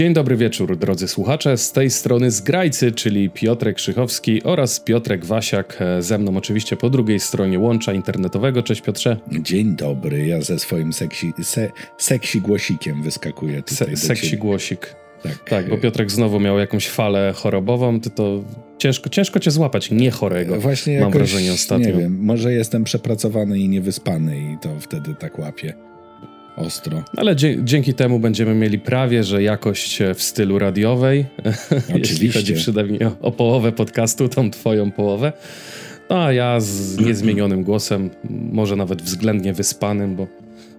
Dzień dobry wieczór, drodzy słuchacze. Z tej strony Zgrajcy, czyli Piotrek Krzychowski oraz Piotrek Wasiak. E, ze mną oczywiście po drugiej stronie łącza internetowego. Cześć Piotrze. Dzień dobry, ja ze swoim seksi, se, seksi głosikiem wyskakuję tutaj. Se, seksi głosik. Tak. tak, bo Piotrek znowu miał jakąś falę chorobową, ty to ciężko, ciężko cię złapać, nie chorego. Właśnie mam jakoś, wrażenie ostatnio. Nie wiem, może jestem przepracowany i niewyspany i to wtedy tak łapie ostro. Ale dzięki temu będziemy mieli prawie, że jakość e, w stylu radiowej. Jeśli chodzi przynajmniej o, o połowę podcastu, tą twoją połowę. No a ja z niezmienionym głosem, może nawet względnie wyspanym, bo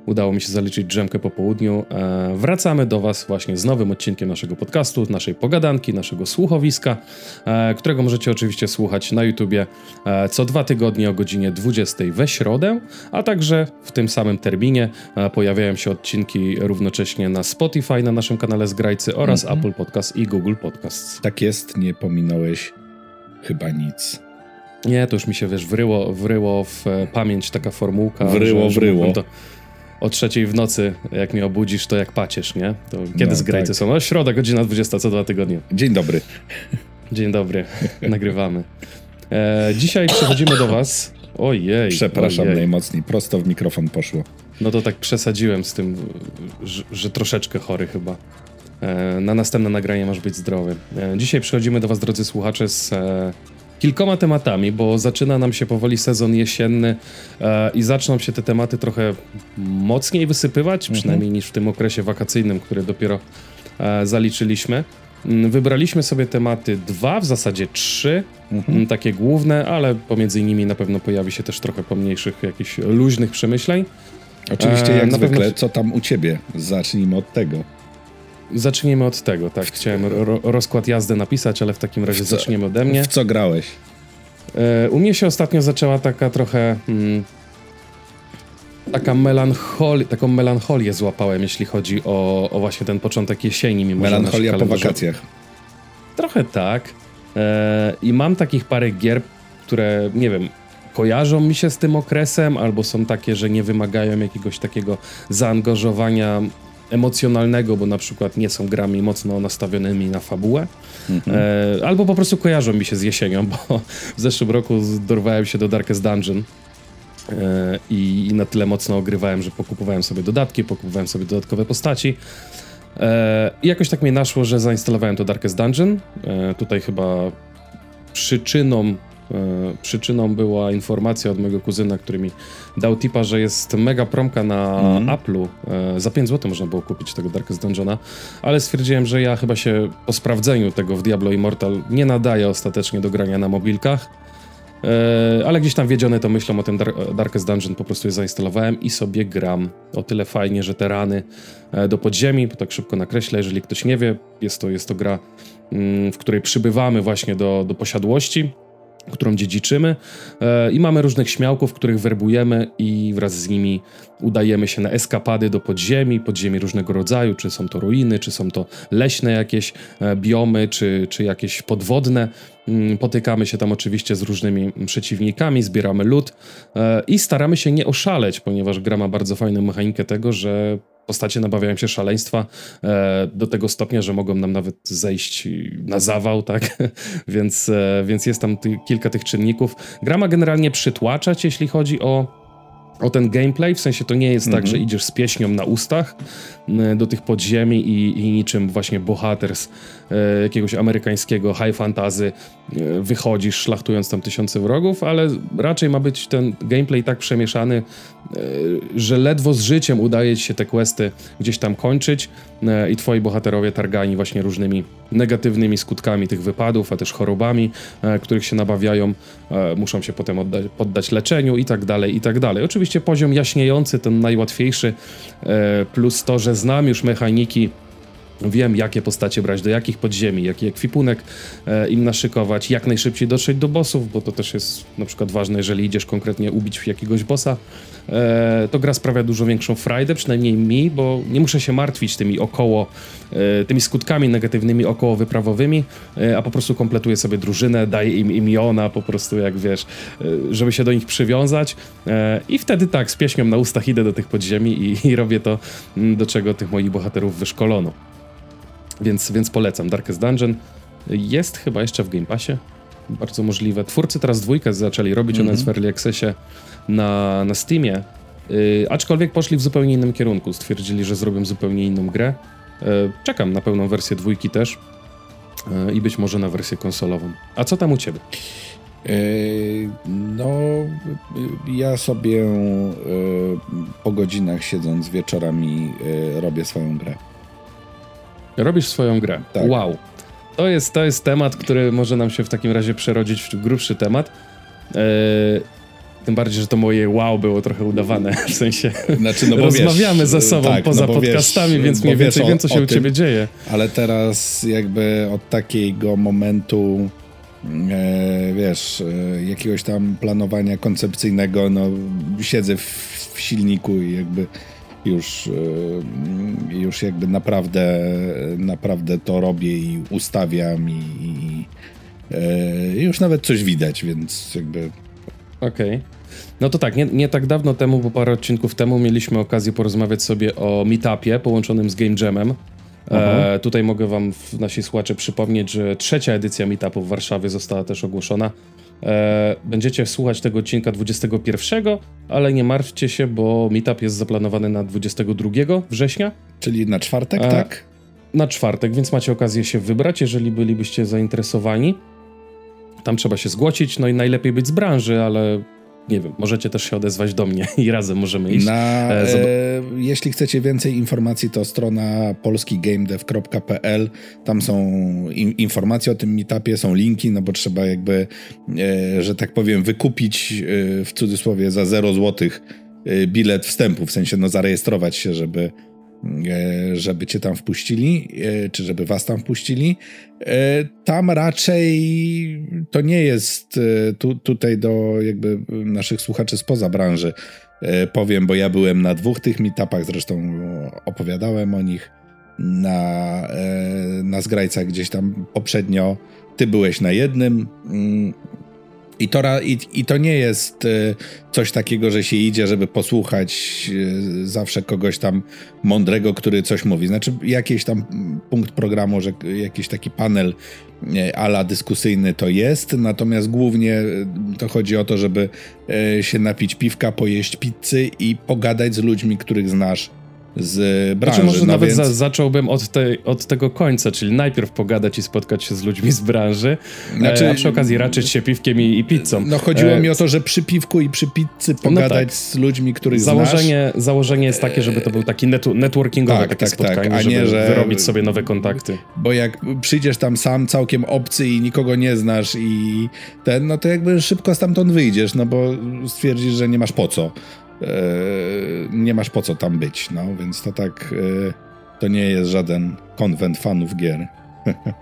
Udało mi się zaliczyć drzemkę po południu. E, wracamy do Was właśnie z nowym odcinkiem naszego podcastu, naszej pogadanki, naszego słuchowiska, e, którego możecie oczywiście słuchać na YouTubie e, co dwa tygodnie o godzinie 20 we środę, a także w tym samym terminie pojawiają się odcinki równocześnie na Spotify, na naszym kanale Zgrajcy oraz mm -hmm. Apple Podcast i Google Podcasts. Tak jest, nie pominąłeś chyba nic. Nie, to już mi się, wiesz, wryło, wryło w pamięć taka formułka. Wryło, że, wryło. To, o trzeciej w nocy, jak mnie obudzisz, to jak paciesz, nie? To kiedy no, tak. są? No, środa, godzina 20, co dwa tygodnie. Dzień dobry. Dzień dobry, nagrywamy. E, dzisiaj przechodzimy do was. Ojej. Przepraszam ojej. najmocniej, prosto w mikrofon poszło. No to tak przesadziłem z tym, że, że troszeczkę chory chyba. E, na następne nagranie masz być zdrowy. E, dzisiaj przechodzimy do was, drodzy słuchacze, z e, kilkoma tematami, bo zaczyna nam się powoli sezon jesienny e, i zaczną się te tematy trochę mocniej wysypywać, mhm. przynajmniej niż w tym okresie wakacyjnym, który dopiero e, zaliczyliśmy. Mm, wybraliśmy sobie tematy dwa, w zasadzie trzy, mhm. Mm, takie główne, ale pomiędzy nimi na pewno pojawi się też trochę pomniejszych, jakichś luźnych przemyśleń. Oczywiście, jak e, zwykle, pewno... co tam u ciebie? Zacznijmy od tego. Zacznijmy od tego, tak. Chciałem ro rozkład jazdy napisać, ale w takim razie co, zaczniemy ode mnie. W co grałeś? E, u mnie się ostatnio zaczęła taka trochę. Mm, taka melancholi taką melancholię złapałem, jeśli chodzi o, o właśnie ten początek jesieni. Mimo Melancholia po wakacjach. Trochę tak. E, I mam takich parę gier, które, nie wiem, kojarzą mi się z tym okresem, albo są takie, że nie wymagają jakiegoś takiego zaangażowania emocjonalnego, bo na przykład nie są grami mocno nastawionymi na fabułę, mhm. e, albo po prostu kojarzą mi się z jesienią, bo w zeszłym roku dorwałem się do Darkest Dungeon e, i, i, na tyle mocno ogrywałem, że pokupowałem sobie dodatki, pokupowałem sobie dodatkowe postaci. E, jakoś tak mnie naszło, że zainstalowałem to Darkest Dungeon. E, tutaj chyba przyczyną przyczyną była informacja od mojego kuzyna, który mi dał tipa, że jest mega promka na mm. Apple'u. E, za 5 zł można było kupić tego Darkest Dungeona, ale stwierdziłem, że ja chyba się po sprawdzeniu tego w Diablo Immortal nie nadaję ostatecznie do grania na mobilkach. E, ale gdzieś tam wiedzione to myślą o tym Darkest Dungeon, po prostu je zainstalowałem i sobie gram. O tyle fajnie, że te rany do podziemi, bo tak szybko nakreślę, jeżeli ktoś nie wie, jest to, jest to gra, mm, w której przybywamy właśnie do, do posiadłości, którą dziedziczymy e, i mamy różnych śmiałków, których werbujemy i wraz z nimi udajemy się na eskapady do podziemi, podziemi różnego rodzaju, czy są to ruiny, czy są to leśne jakieś e, biomy, czy, czy jakieś podwodne. Mm, potykamy się tam oczywiście z różnymi przeciwnikami, zbieramy lód e, i staramy się nie oszaleć, ponieważ gra ma bardzo fajną mechanikę tego, że postacie nabawiają się szaleństwa e, do tego stopnia, że mogą nam nawet zejść na zawał, tak? więc, e, więc jest tam ty, kilka tych czynników. Gra ma generalnie przytłaczać, jeśli chodzi o o ten gameplay, w sensie to nie jest mm -hmm. tak, że mhm. idziesz z pieśnią na ustach e, do tych podziemi i, i niczym właśnie bohater z e, jakiegoś amerykańskiego high fantasy e, wychodzisz szlachtując tam tysiące wrogów, ale raczej ma być ten gameplay tak przemieszany, że ledwo z życiem udaje ci się te questy gdzieś tam kończyć e, i twoi bohaterowie targani właśnie różnymi negatywnymi skutkami tych wypadów, a też chorobami, e, których się nabawiają, muszą się potem oddać, poddać leczeniu i tak dalej, i tak dalej. Oczywiście poziom jaśniejący, ten najłatwiejszy, e, plus to, że znam już mechaniki Wiem, jakie postacie brać, do jakich podziemi, jaki ekwipunek e, im naszykować, jak najszybciej dotrzeć do bossów, bo to też jest na przykład ważne, jeżeli idziesz konkretnie ubić jakiegoś bossa, e, to gra sprawia dużo większą frajdę, przynajmniej mi, bo nie muszę się martwić tymi około, e, tymi skutkami negatywnymi około wyprawowymi, e, a po prostu kompletuję sobie drużynę, daję im imiona, po prostu jak wiesz, e, żeby się do nich przywiązać e, i wtedy tak, z pieśnią na ustach idę do tych podziemi i, i robię to, do czego tych moich bohaterów wyszkolono. Więc, więc polecam. Darkest Dungeon jest chyba jeszcze w Game Passie. Bardzo możliwe. Twórcy teraz dwójkę zaczęli robić, mm -hmm. ona jest w Early Accessie na, na Steamie. Yy, aczkolwiek poszli w zupełnie innym kierunku. Stwierdzili, że zrobią zupełnie inną grę. Yy, czekam na pełną wersję dwójki też. Yy, I być może na wersję konsolową. A co tam u ciebie? No, ja sobie po godzinach siedząc wieczorami robię swoją grę. Robisz swoją grę. Tak. Wow. To jest, to jest temat, który może nam się w takim razie przerodzić w grubszy temat. Eee, tym bardziej, że to moje wow było trochę udawane, w sensie znaczy, no rozmawiamy wiesz, ze sobą tak, poza no podcastami, wiesz, więc mniej więcej wiem, co się u ciebie dzieje. Ale teraz jakby od takiego momentu e, wiesz, e, jakiegoś tam planowania koncepcyjnego, no siedzę w, w silniku i jakby już, e, już jakby naprawdę, naprawdę to robię i ustawiam i, i e, już nawet coś widać, więc jakby... Okej. Okay. No to tak, nie, nie, tak dawno temu, bo parę odcinków temu mieliśmy okazję porozmawiać sobie o meetupie połączonym z Game Jamem. E, tutaj mogę wam, nasi słuchacze, przypomnieć, że trzecia edycja meetupu w Warszawie została też ogłoszona. E, będziecie słuchać tego odcinka 21, ale nie martwcie się, bo meetup jest zaplanowany na 22 września. Czyli na czwartek, e, tak? Na czwartek, więc macie okazję się wybrać, jeżeli bylibyście zainteresowani. Tam trzeba się zgłosić, no i najlepiej być z branży, ale nie wiem, możecie też się odezwać do mnie i razem możemy iść. Na, e, e, jeśli chcecie więcej informacji, to strona polskigamedev.pl. Tam są in, informacje o tym meetupie, są linki, no bo trzeba jakby, e, że tak powiem, wykupić e, w cudzysłowie za 0 złotych e, bilet wstępu, w sensie no zarejestrować się, żeby żeby cię tam wpuścili, e, czy żeby was tam wpuścili. E, tam raczej to nie jest tu, tutaj do jakby naszych słuchaczy spoza branży. Powiem, bo ja byłem na dwóch tych meetupach, zresztą opowiadałem o nich na, na zgrajcach gdzieś tam poprzednio. Ty byłeś na jednym. I to, i, I to nie jest e, coś takiego, że się idzie, żeby posłuchać e, zawsze kogoś tam mądrego, który coś mówi. Znaczy, jakiś tam punkt programu, że jakiś taki panel e, ala dyskusyjny to jest, natomiast głównie to chodzi o to, żeby się napić piwka, pojeść pizzy i pogadać z ludźmi, których znasz z branży. Znaczy może no nawet więc... za, zacząłbym od, tej, od tego końca, czyli najpierw pogadać i spotkać się z ludźmi z branży, znaczy, a przy okazji raczyć się piwkiem i, i pizzą. No chodziło e... mi o to, że przy piwku i przy pizzy pogadać no tak. z ludźmi, których założenie, znasz. Założenie jest takie, żeby to był taki networkingowy tak, takie tak, tak. spotkanie, tak, a nie, że wyrobić sobie nowe kontakty. Bo jak przyjdziesz tam sam, całkiem obcy i nikogo nie znasz i ten, no to jakby szybko stamtąd wyjdziesz, no bo stwierdzisz, że nie masz po co. E, nie masz po co tam być, no więc to tak, e, to nie jest żaden konwent fanów gier.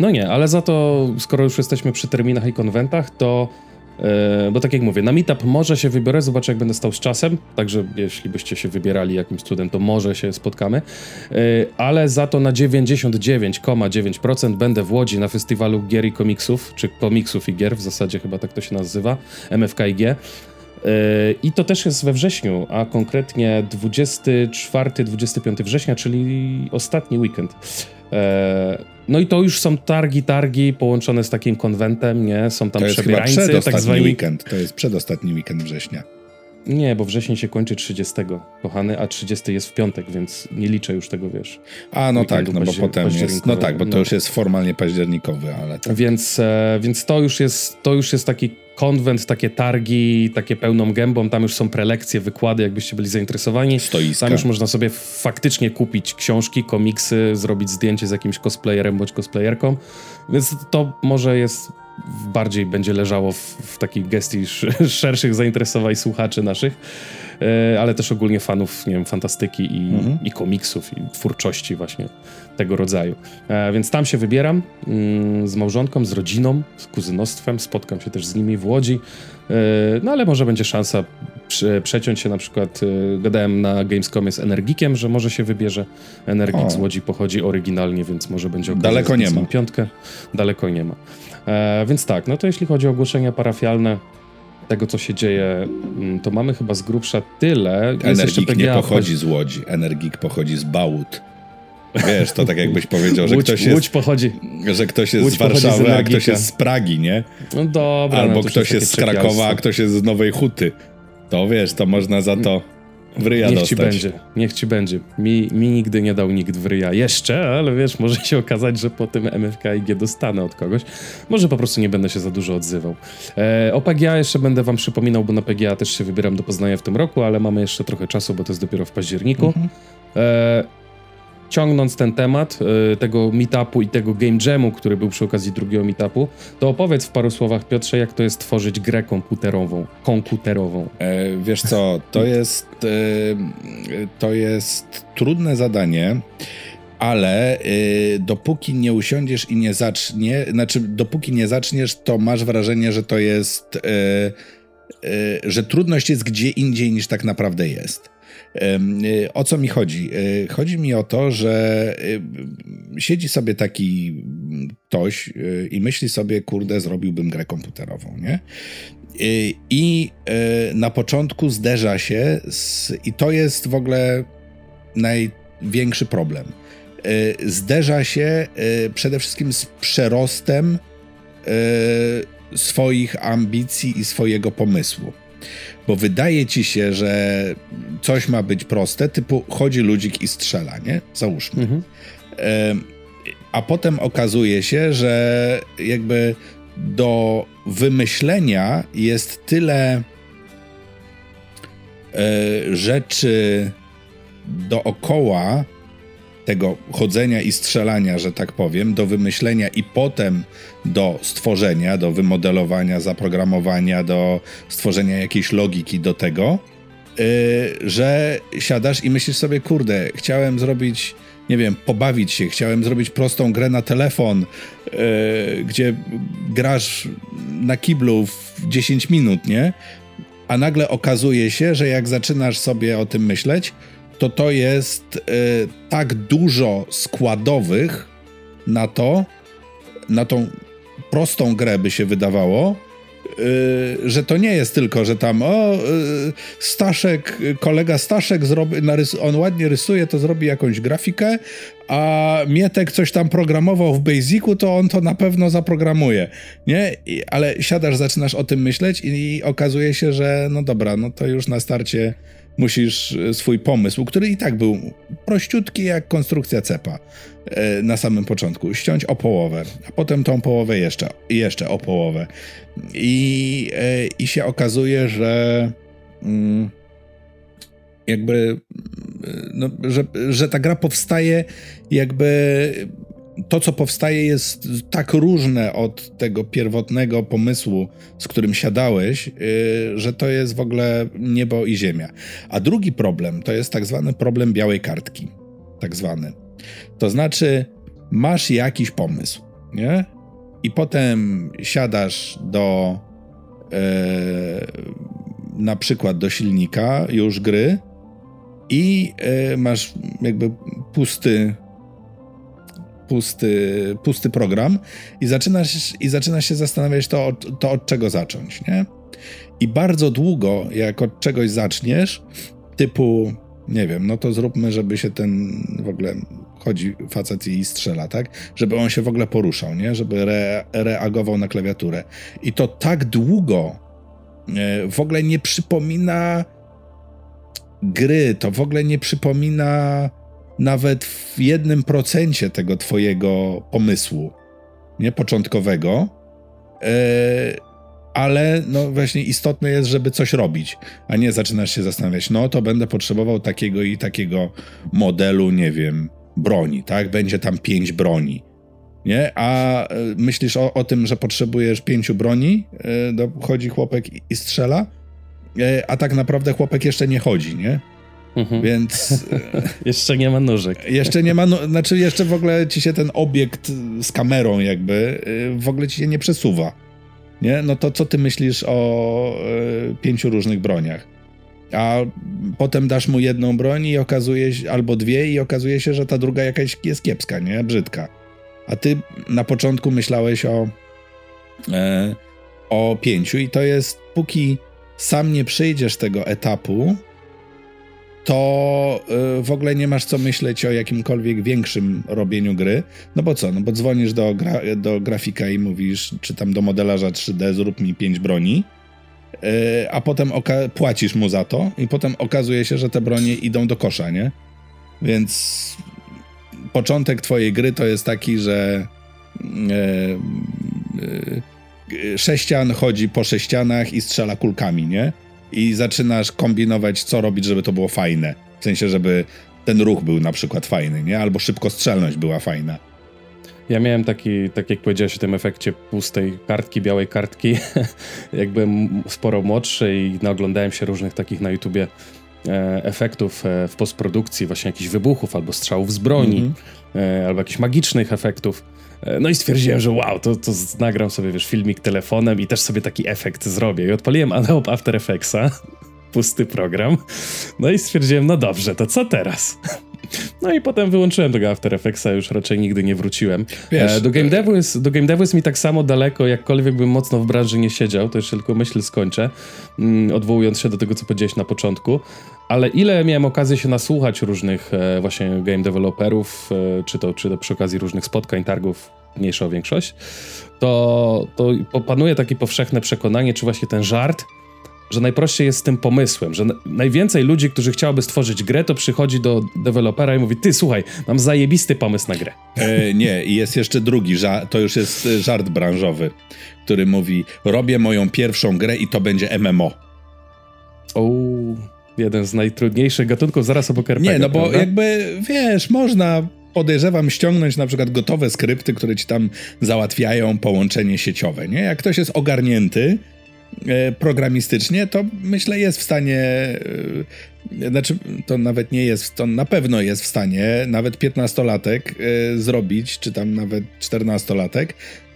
No nie, ale za to, skoro już jesteśmy przy terminach i konwentach, to Yy, bo tak jak mówię, na meetup może się wybiorę, zobaczę jak będę stał z czasem, także jeśli byście się wybierali jakimś cudem, to może się spotkamy, ale za to na 99,9% będę w Łodzi na festiwalu gier i komiksów, czy komiksów i gier, w zasadzie chyba tak to się nazywa, MFKIG. Yy, I to też jest we wrześniu, a konkretnie 24-25 września, czyli ostatni weekend. Yy, no i to już są targi, targi połączone z takim konwentem, nie? Są tam to jest przebierańcy, tak zwani weekend. To jest przedostatni weekend września. Nie, bo wrzesień się kończy 30, kochany, a 30 jest w piątek, więc nie liczę już tego, wiesz. A, no tak, no bo potem jest, no tak, bo to no. już jest formalnie październikowy, ale tak. Więc, e, więc to już jest, to już jest taki konwent, takie targi, takie pełną gębą, tam już są prelekcje, wykłady, jakbyście byli zainteresowani. Stoiska. Tam już można sobie faktycznie kupić książki, komiksy, zrobić zdjęcie z jakimś cosplayerem bądź cosplayerką, więc to może jest bardziej będzie leżało w, w takiej gestii szerszych zainteresowań słuchaczy naszych, ale też ogólnie fanów, nie wiem, fantastyki i, mhm. i komiksów i twórczości właśnie tego rodzaju. E, więc tam się wybieram mm, z małżonką, z rodziną, z kuzynostwem, spotkam się też z nimi w Łodzi, e, no ale może będzie szansa przeciąć się na przykład, gadałem na Gamescomie z Energikiem, że może się wybierze. Energik o. z Łodzi pochodzi oryginalnie, więc może będzie okazja Daleko nie ma. Piątkę. Daleko nie ma. E, więc tak, no to jeśli chodzi o ogłoszenia parafialne, tego, co się dzieje, mm, to mamy chyba z grubsza tyle. Energik nie pochodzi z Łodzi, Energik pochodzi z Bałut. Wiesz, to tak jakbyś powiedział, że Łódź, ktoś jest, Łódź pochodzi. że ktoś jest Łódź z Warszawy, z a ktoś jest z Pragi, nie? No dobra. Albo no to ktoś jest z Krakowa, a ktoś jest z Nowej Huty. To wiesz, to można za to w ryja Niech dostać. ci będzie, niech ci będzie. Mi, mi nigdy nie dał nikt w ryja. Jeszcze, ale wiesz, może się okazać, że po tym MFK IG dostanę od kogoś. Może po prostu nie będę się za dużo odzywał. E, o PGA jeszcze będę wam przypominał, bo na PGA też się wybieram do Poznania w tym roku, ale mamy jeszcze trochę czasu, bo to jest dopiero w październiku. Mhm. E, ciągnąc ten temat e, tego meetupu i tego game jamu, który był przy okazji drugiego meetupu, to opowiedz w paru słowach, Piotrze, jak to jest tworzyć grę komputerową, komputerową. E, wiesz co, to jest, e, to jest trudne zadanie, ale e, dopóki nie usiądziesz i nie zacznie, znaczy dopóki nie zaczniesz, to masz wrażenie, że to jest, e, e, że trudność jest gdzie indziej niż tak naprawdę jest. E, O co mi chodzi? E, Chodzi mi o to, że e, siedzi sobie taki ktoś e, i myśli sobie, kurde, zrobiłbym grę komputerową, nie? I- na początku zderza się, z, i to jest w ogóle największy problem. Zderza się przede wszystkim z przerostem swoich ambicji i swojego pomysłu. Bo wydaje ci się, że coś ma być proste, typu chodzi ludzik i strzela, nie? Załóżmy. Mhm. A potem okazuje się, że jakby do wymyślenia jest tyle e, rzeczy dookoła tego chodzenia i strzelania, że tak powiem, do wymyślenia i potem do stworzenia, do wymodelowania, zaprogramowania, do stworzenia jakiejś logiki do tego, y, że siadasz i myślisz sobie, kurde, chciałem zrobić, nie wiem, pobawić się, chciałem zrobić prostą grę na telefon, y, gdzie grasz na kiblu w 10 minut, nie? A nagle okazuje się, że jak zaczynasz sobie o tym myśleć, to to jest y, tak dużo składowych na to, na tą prostą grę by się wydawało, y, że to nie jest tylko, że tam o, y, Staszek, kolega Staszek zrobi, on ładnie rysuje, to zrobi jakąś grafikę, a Mietek coś tam programował w Basicu, to on to na pewno zaprogramuje, nie? I, ale siadasz, zaczynasz o tym myśleć i, i okazuje się, że no dobra, no to już na starcie musisz e, swój pomysł, który i tak był prościutki jak konstrukcja cepa e, na samym początku, ściąć o połowę, a potem tą połowę jeszcze, jeszcze o połowę. I, e, i się okazuje, że mm, jakby mm, no, że, że ta gra powstaje jakby to, co powstaje, jest tak różne od tego pierwotnego pomysłu, z którym siadałeś, yy, że to jest w ogóle niebo i ziemia. A drugi problem to jest tak zwany problem białej kartki. Tak zwany. To znaczy, masz jakiś pomysł, nie? I potem siadasz do yy, na przykład do silnika już gry i yy, masz jakby pusty pusty, pusty program i zaczynasz, i zaczynasz się zastanawiać to, to od czego zacząć, nie? I bardzo długo, jak od czegoś zaczniesz, typu, nie wiem, no to zróbmy, żeby się ten w ogóle chodzi facet i strzela, tak? Żeby on się w ogóle poruszał, nie? Żeby re, reagował na klawiaturę. I to tak długo e, w ogóle nie przypomina gry, to w ogóle nie przypomina nawet w jednym procencie tego twojego pomysłu, nie początkowego, e, ale no właśnie istotne jest, żeby coś robić, a nie zaczynasz się zastanawiać, no to będę potrzebował takiego i takiego modelu, nie wiem, broni, tak? Będzie tam pięć broni. Nie? A e, myślisz o, o tym, że potrzebujesz pięciu broni, e, do, chodzi chłopek i, i strzela, e, a tak naprawdę chłopek jeszcze nie chodzi, nie? Mhm. Więc Jeszcze nie ma nóżek. jeszcze nie ma, no, znaczy jeszcze w ogóle ci się ten obiekt z kamerą jakby y, w ogóle ci się nie przesuwa. Nie? No to co ty myślisz o y, pięciu różnych broniach? A potem dasz mu jedną broń i okazuje się, albo dwie i okazuje się, że ta druga jakaś jest kiepska, nie? Brzydka. A ty na początku myślałeś o, e, o pięciu i to jest, póki sam nie przyjdziesz tego etapu, to y, w ogóle nie masz co myśleć o jakimkolwiek większym robieniu gry. No bo co? No bo dzwonisz do, gra, do grafika i mówisz, czy tam do modelarza 3D, zrób mi 5 broni, y, a potem płacisz mu za to i potem okazuje się, że te bronie idą do kosza, nie? Więc początek twojej gry to jest taki, że y, sześcian chodzi po sześcianach i strzela kulkami, nie? I zaczynasz kombinować, co robić, żeby to było fajne. W sensie, żeby ten ruch był na przykład fajny, nie? Albo szybkostrzelność była fajna. Ja miałem taki, tak jak powiedziałeś o tym efekcie pustej kartki, białej kartki, jak byłem sporo młodszy i naoglądałem się różnych takich na YouTubie e, efektów e, w postprodukcji, właśnie jakichś wybuchów albo strzałów z broni, mm -hmm. albo jakichś magicznych efektów. E, no i stwierdziłem, że wow, to, to nagram sobie, wiesz, filmik telefonem i też sobie taki efekt zrobię. I odpaliłem Adobe After Effectsa, pusty program. No i stwierdziłem, no dobrze, to co teraz? No i potem wyłączyłem tego After Effectsa, już raczej nigdy nie wróciłem. Wiesz, e, do, game devu jest, do game devu jest mi tak samo daleko, jakkolwiek bym mocno w branży nie siedział, to jeszcze tylko myśl skończę, mm, odwołując się do tego, co powiedziałeś na początku. Ale ile miałem okazję się nasłuchać różnych e, właśnie game developerów, e, czy, to, czy to przy okazji różnych spotkań, targów, mniejsza większość, to, to panuje takie powszechne przekonanie, czy właśnie ten żart że najprościej jest z tym pomysłem, że najwięcej ludzi, którzy chciałoby stworzyć grę, to przychodzi do dewelopera i mówi, ty słuchaj, mam zajebisty pomysł na grę. E, nie, i jest jeszcze drugi, to już jest e, żart branżowy, który mówi, robię moją pierwszą grę i to będzie MMO. O, jeden z najtrudniejszych gatunków zaraz obok RPG, Nie, no bo prawda? jakby, wiesz, można podejrzewam ściągnąć na przykład gotowe skrypty, które ci tam załatwiają połączenie sieciowe, nie? Jak ktoś jest ogarnięty, E, programistycznie, to myślę jest w stanie, e, znaczy to nawet nie jest, to na pewno jest w stanie nawet 15-latek e, zrobić, czy tam nawet 14-latek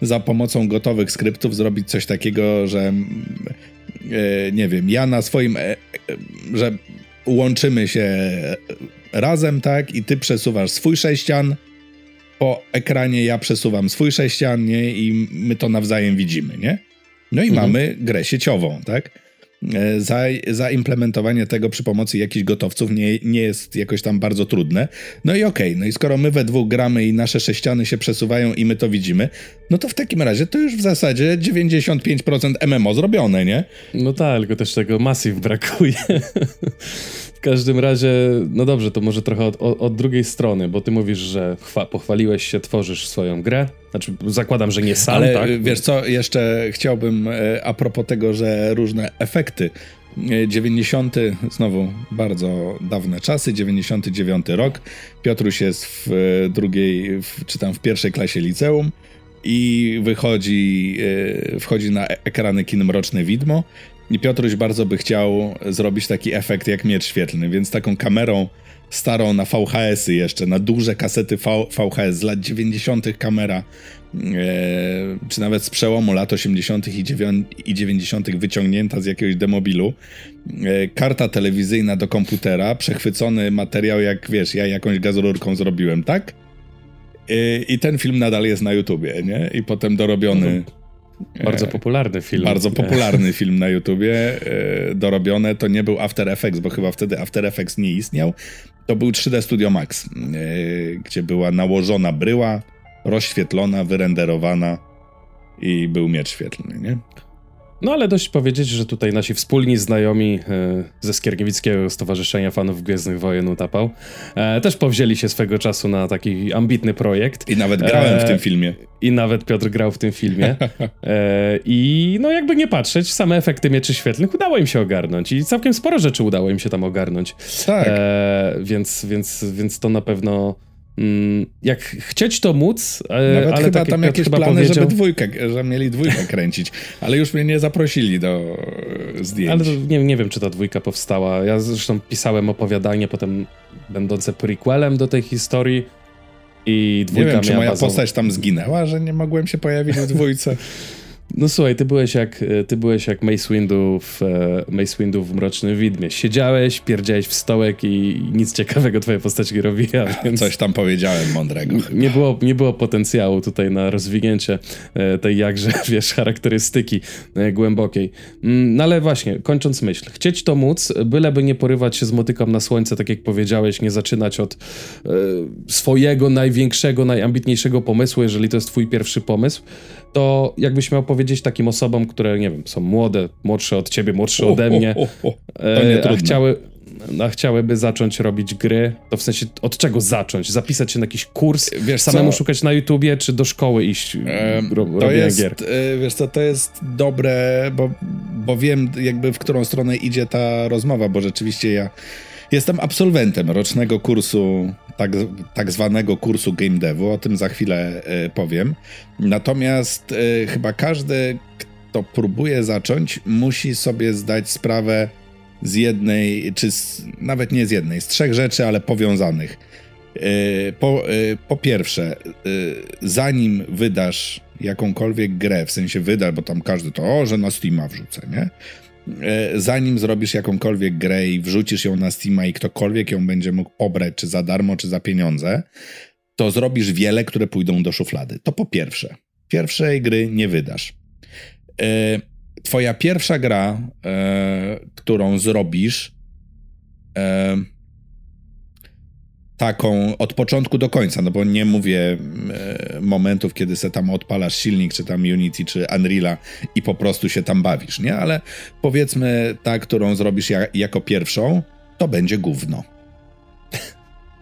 za pomocą gotowych skryptów zrobić coś takiego, że nie wiem, ja na swoim, że łączymy się razem, tak, i ty przesuwasz swój sześcian, po ekranie ja przesuwam swój sześcian, nie, i my to nawzajem widzimy, nie? No i mhm. mamy grę sieciową, tak? E, za, zaimplementowanie tego przy pomocy jakichś gotowców nie, nie jest jakoś tam bardzo trudne. No i okej, okay, no i skoro my we dwóch gramy i nasze sześciany się przesuwają i my to widzimy, no to w takim razie to już w zasadzie 95% MMO zrobione, nie? No tak, tylko też tego Massive brakuje. każdym razie, no dobrze, to może trochę od, od drugiej strony, bo ty mówisz, że chwa, pochwaliłeś się, tworzysz swoją grę. Znaczy, zakładam, że nie sam, Ale tak? wiesz co, jeszcze chciałbym e, a propos tego, że różne efekty 90, e, znowu bardzo dawne czasy, 99 rok. Piotruś jest w e, drugiej, w, czy tam w pierwszej klasie liceum i wychodzi, wchodzi na ekrany kin Mroczne Widmo i Piotruś bardzo by chciał zrobić taki efekt jak miecz świetlny, więc taką kamerą starą na VHS-y jeszcze, na duże kasety v VHS z lat 90. kamera, e, czy nawet z przełomu lat 80. i 90. wyciągnięta z jakiegoś demobilu, e, karta telewizyjna do komputera, przechwycony materiał jak, wiesz, ja jakąś gazururką zrobiłem, tak? E, I ten film nadal jest na YouTubie, nie? I potem dorobiony... Mhm bardzo popularny film. Bardzo popularny film na YouTubie, e, dorobione. To nie był After Effects, bo chyba wtedy After Effects nie istniał. To był 3D Studio Max, e, gdzie była nałożona bryła, rozświetlona, wyrenderowana i był miecz świetlny, nie? No ale dość powiedzieć, że tutaj nasi wspólni znajomi e, ze Skierniewickiego Stowarzyszenia Fanów Gwiezdnych Wojen Utapał e, też powzięli się swego czasu na taki ambitny projekt. I nawet grałem e, w tym filmie. I nawet Piotr grał w tym filmie. E, I no jakby nie patrzeć, same efekty mieczy świetlnych udało im się ogarnąć i całkiem sporo rzeczy udało im się tam ogarnąć. Tak. E, więc, więc, więc to na pewno jak chcieć to móc, e, Nawet ale chyba tak tam jak jakieś plany, powiedział... żeby dwójkę, że mieli dwójkę kręcić, ale już mnie nie zaprosili do e, zdjęć. Ale nie, nie wiem, czy ta dwójka powstała. Ja zresztą pisałem opowiadanie potem będące prequelem do tej historii i dwójka Nie wiem, czy moja bazą... postać tam zginęła, że nie mogłem się pojawić w dwójce. No słuchaj, ty byłeś jak, ty byłeś jak Mace Windu w, e, Mace Windu w Mrocznym Widmie. Siedziałeś, pierdziałeś w stołek i nic ciekawego twoja postać nie robiła, więc... Coś tam powiedziałem mądrego. Nie było, nie było potencjału tutaj na rozwinięcie e, tej jakże, wiesz, charakterystyki e, głębokiej. Mm, no ale właśnie, kończąc myśl. Chcieć to móc, byleby nie porywać się z motyką na słońce, tak jak powiedziałeś, nie zaczynać od swojego największego, najambitniejszego pomysłu, jeżeli to jest twój pierwszy pomysł, to jakbyś miał powiedzieć takim osobom, które, nie wiem, są młode, młodsze od ciebie, młodsze ode mnie, e, a chciały, a chciałyby zacząć robić gry, to w sensie od czego zacząć? Zapisać się na jakiś kurs, wiesz samemu co? szukać na YouTubie, czy do szkoły iść e, to jest, gier? E, wiesz co, to jest dobre, bo, bo wiem jakby w którą stronę idzie ta rozmowa, bo rzeczywiście ja Jestem absolwentem rocznego kursu, tak, tak zwanego kursu game devu, o tym za chwilę y, powiem. Natomiast y, chyba każdy, kto próbuje zacząć, musi sobie zdać sprawę z jednej, czy z, nawet nie z jednej, z trzech rzeczy, ale powiązanych. Y, po, po pierwsze, zanim wydasz jakąkolwiek grę, w sensie wydasz, bo tam każdy to, o, że na Steama wrzucę, nie? E, zanim zrobisz jakąkolwiek grę i wrzucisz ją na Steama i ktokolwiek ją będzie mógł pobrać, czy za darmo, czy za pieniądze, to zrobisz wiele, które pójdą do szuflady. To po pierwsze. Pierwszej gry nie wydasz. E, twoja pierwsza gra, e, którą zrobisz, taką od początku do końca, no bo nie mówię e, momentów, kiedy se tam odpalasz silnik, czy tam Unity, czy Unreala i po prostu się tam bawisz, nie? Ale powiedzmy ta, którą zrobisz ja, jako pierwszą, to będzie gówno.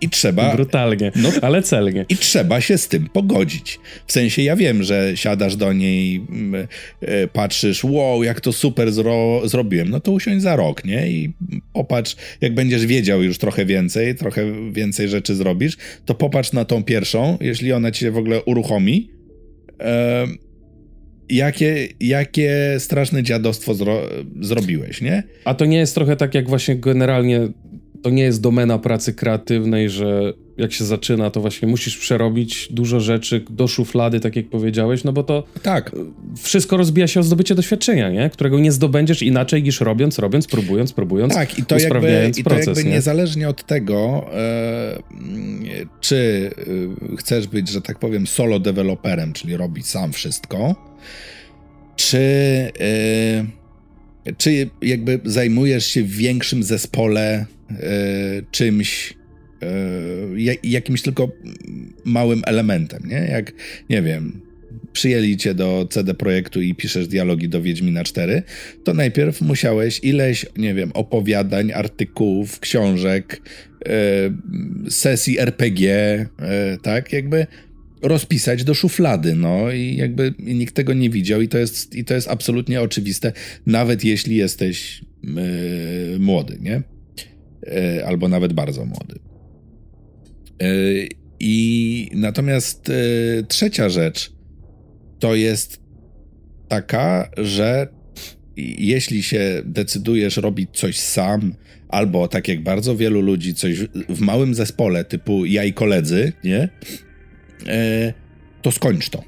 I trzeba. Brutalnie, no, ale celnie. I trzeba się z tym pogodzić. W sensie ja wiem, że siadasz do niej, mm, e, patrzysz, wow, jak to super zro zrobiłem. No to usiądź za rok, nie? I popatrz, jak będziesz wiedział już trochę więcej, trochę więcej rzeczy zrobisz, to popatrz na tą pierwszą, jeśli ona ci się w ogóle uruchomi. Jakie, jakie straszne dziadostwo zro zrobiłeś, nie? A to nie jest trochę tak, jak właśnie generalnie to nie jest domena pracy kreatywnej, że jak się zaczyna, to właśnie musisz przerobić dużo rzeczy do szuflady, tak jak powiedziałeś, no bo to tak. wszystko rozbija się o zdobycie doświadczenia, nie? którego nie zdobędziesz inaczej niż robiąc, robiąc, próbując, próbując, tak, i to jakby, i to jakby nie? niezależnie od tego, e, czy e, chcesz być, że tak powiem, solo deweloperem, czyli robić sam wszystko, czy... E, czy jakby zajmujesz się w większym zespole czymś, e, jakimś tylko małym elementem, nie? Jak, nie wiem, przyjęli cię do CD Projektu i piszesz dialogi do Wiedźmina 4, to najpierw musiałeś ileś, nie wiem, opowiadań, artykułów, książek, e, sesji RPG, tak, jakby rozpisać do szuflady, no i jakby nikt tego nie widział i to jest, i to jest absolutnie oczywiste, nawet jeśli jesteś młody, nie? E, albo nawet bardzo młody. E, I natomiast e, trzecia rzecz to jest taka, że jeśli się decydujesz robić coś sam, albo tak jak bardzo wielu ludzi, coś w małym zespole, typu ja i koledzy, nie? To skończ to.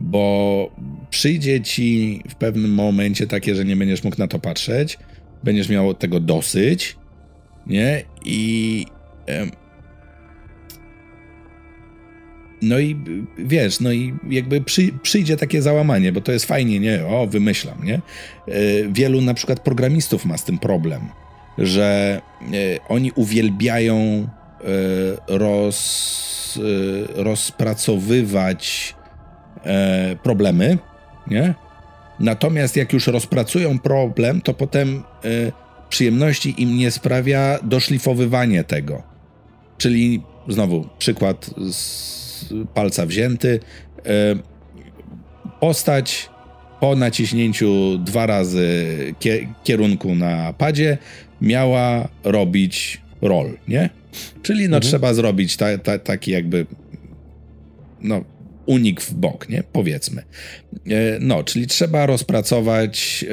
Bo przyjdzie ci w pewnym momencie takie, że nie będziesz mógł na to patrzeć, będziesz miał tego dosyć, nie? I. no i wiesz, no i jakby przy, przyjdzie takie załamanie, bo to jest fajnie, nie? O, wymyślam, nie? E, wielu na przykład programistów ma z tym problem, że e, oni uwielbiają e, roz, rozpracowywać problemy, nie? Natomiast jak już rozpracują problem, to potem y, przyjemności im nie sprawia doszlifowywanie tego. Czyli znowu przykład z palca wzięty. Y, postać po naciśnięciu dwa razy kierunku na padzie miała robić roll, nie? Czyli no mhm. trzeba zrobić ta, ta, taki jakby no unik w bok, nie? Powiedzmy. E, no, czyli trzeba rozpracować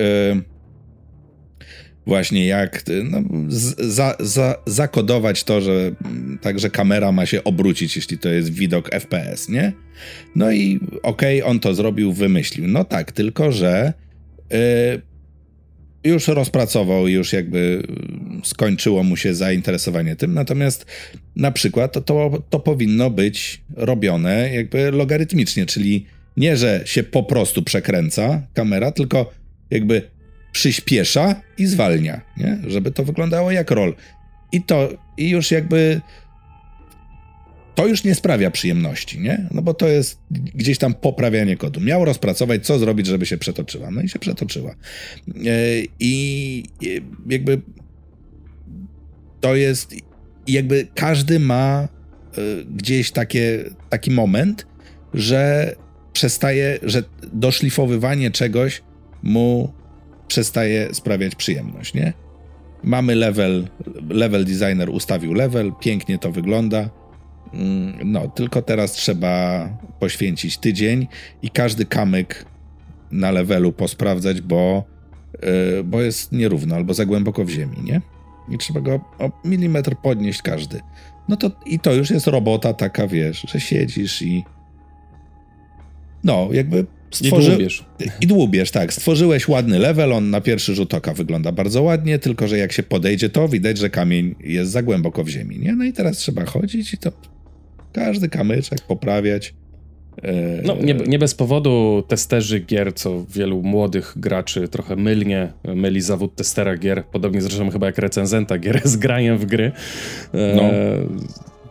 właśnie jak no, za, za, zakodować to, że także kamera ma się obrócić, jeśli to jest widok FPS, nie? No i okej, okay, on to zrobił, wymyślił. No tak, tylko że yy, już rozpracował, już jakby skończyło mu się zainteresowanie tym, natomiast na przykład to, to, powinno być robione jakby logarytmicznie, czyli nie, że się po prostu przekręca kamera, tylko jakby przyspiesza i zwalnia, nie? żeby to wyglądało jak roll. I to, i już jakby to już nie sprawia przyjemności, nie? No bo to jest gdzieś tam poprawianie kodu. Miał rozpracować, co zrobić, żeby się przetoczyła. No i się przetoczyła. E, I jakby to jest, jakby każdy ma e, gdzieś takie, taki moment, że przestaje, że doszlifowywanie czegoś mu przestaje sprawiać przyjemność, nie? Mamy level, level designer ustawił level, pięknie to wygląda. Mm, no, tylko teraz trzeba poświęcić tydzień i każdy kamyk na levelu posprawdzać, bo, yy, bo jest nierówno albo za głęboko w ziemi, nie? I trzeba go o milimetr podnieść każdy. No to i to już jest robota taka, wiesz, że siedzisz i no, jakby Stworzy... I dłubiesz. I dłubiesz, tak. Stworzyłeś ładny level, on na pierwszy rzut oka wygląda bardzo ładnie, tylko że jak się podejdzie, to widać, że kamień jest za głęboko w ziemi, nie? No i teraz trzeba chodzić i to każdy kamyczek poprawiać. E, no, nie, nie, bez powodu testerzy gier, co wielu młodych graczy trochę mylnie myli zawód testera gier, podobnie zresztą chyba jak recenzenta gier z graniem w gry. E, no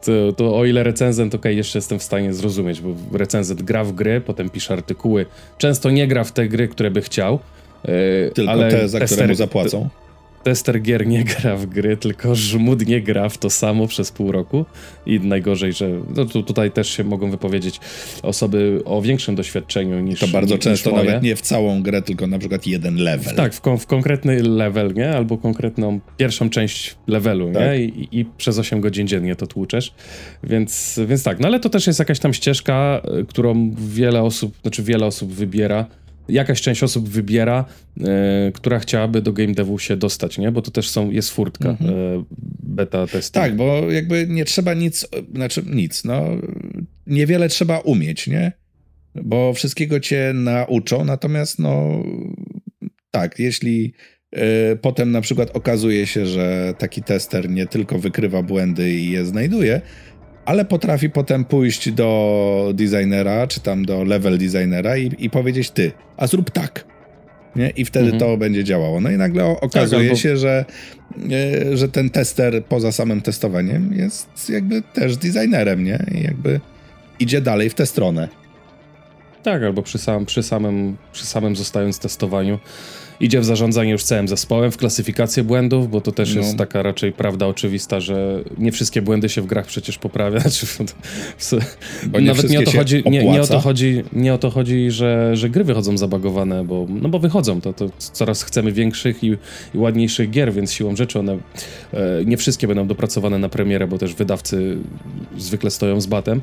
to, to o ile recenzent, ok, jeszcze jestem w stanie zrozumieć, bo recenzent gra w gry, potem pisze artykuły, często nie gra w te gry, które by chciał, yy, Tylko ale te, za tester, które mu zapłacą tester gier nie gra w gry, tylko żmud nie gra w to samo przez pół roku i najgorzej, że no tu, tutaj też się mogą wypowiedzieć osoby o większym doświadczeniu niż To bardzo niż często moje. nawet nie w całą grę, tylko na przykład jeden level. Tak, w, kon w konkretny level, nie? Albo konkretną pierwszą część levelu, tak. nie? I, I, przez 8 godzin dziennie to tłuczesz. Więc, więc tak, no ale to też jest jakaś tam ścieżka, y, którą wiele osób, znaczy wiele osób wybiera jakaś część osób wybiera, e, która chciałaby do game devu się dostać, nie? Bo to też są, jest furtka mhm. e, beta testy. Tak, bo jakby nie trzeba nic, znaczy nic, no niewiele trzeba umieć, nie? Bo wszystkiego cię nauczą, natomiast no tak, jeśli e, potem na przykład okazuje się, że taki tester nie tylko wykrywa błędy i je znajduje, ale potrafi potem pójść do designera, czy tam do level designera i, i powiedzieć ty, a zrób tak. Nie? I wtedy mhm. to będzie działało. No i nagle okazuje tak, albo... się, że, e, że ten tester poza samym testowaniem jest jakby też designerem, nie? I jakby idzie dalej w tę stronę. Tak, albo przy, sam, przy, samym, przy samym zostając testowaniu idzie w zarządzanie już całym zespołem, w klasyfikację błędów, bo to też no. jest taka raczej prawda oczywista, że nie wszystkie błędy się w grach przecież poprawia. bo nie Nawet nie o to chodzi, nie, nie, o to chodzi, nie o to chodzi, że, że gry wychodzą zabagowane, bo, no bo wychodzą, to, to coraz chcemy większych i, i ładniejszych gier, więc siłą rzeczy one e, nie wszystkie będą dopracowane na premierę, bo też wydawcy zwykle stoją z batem.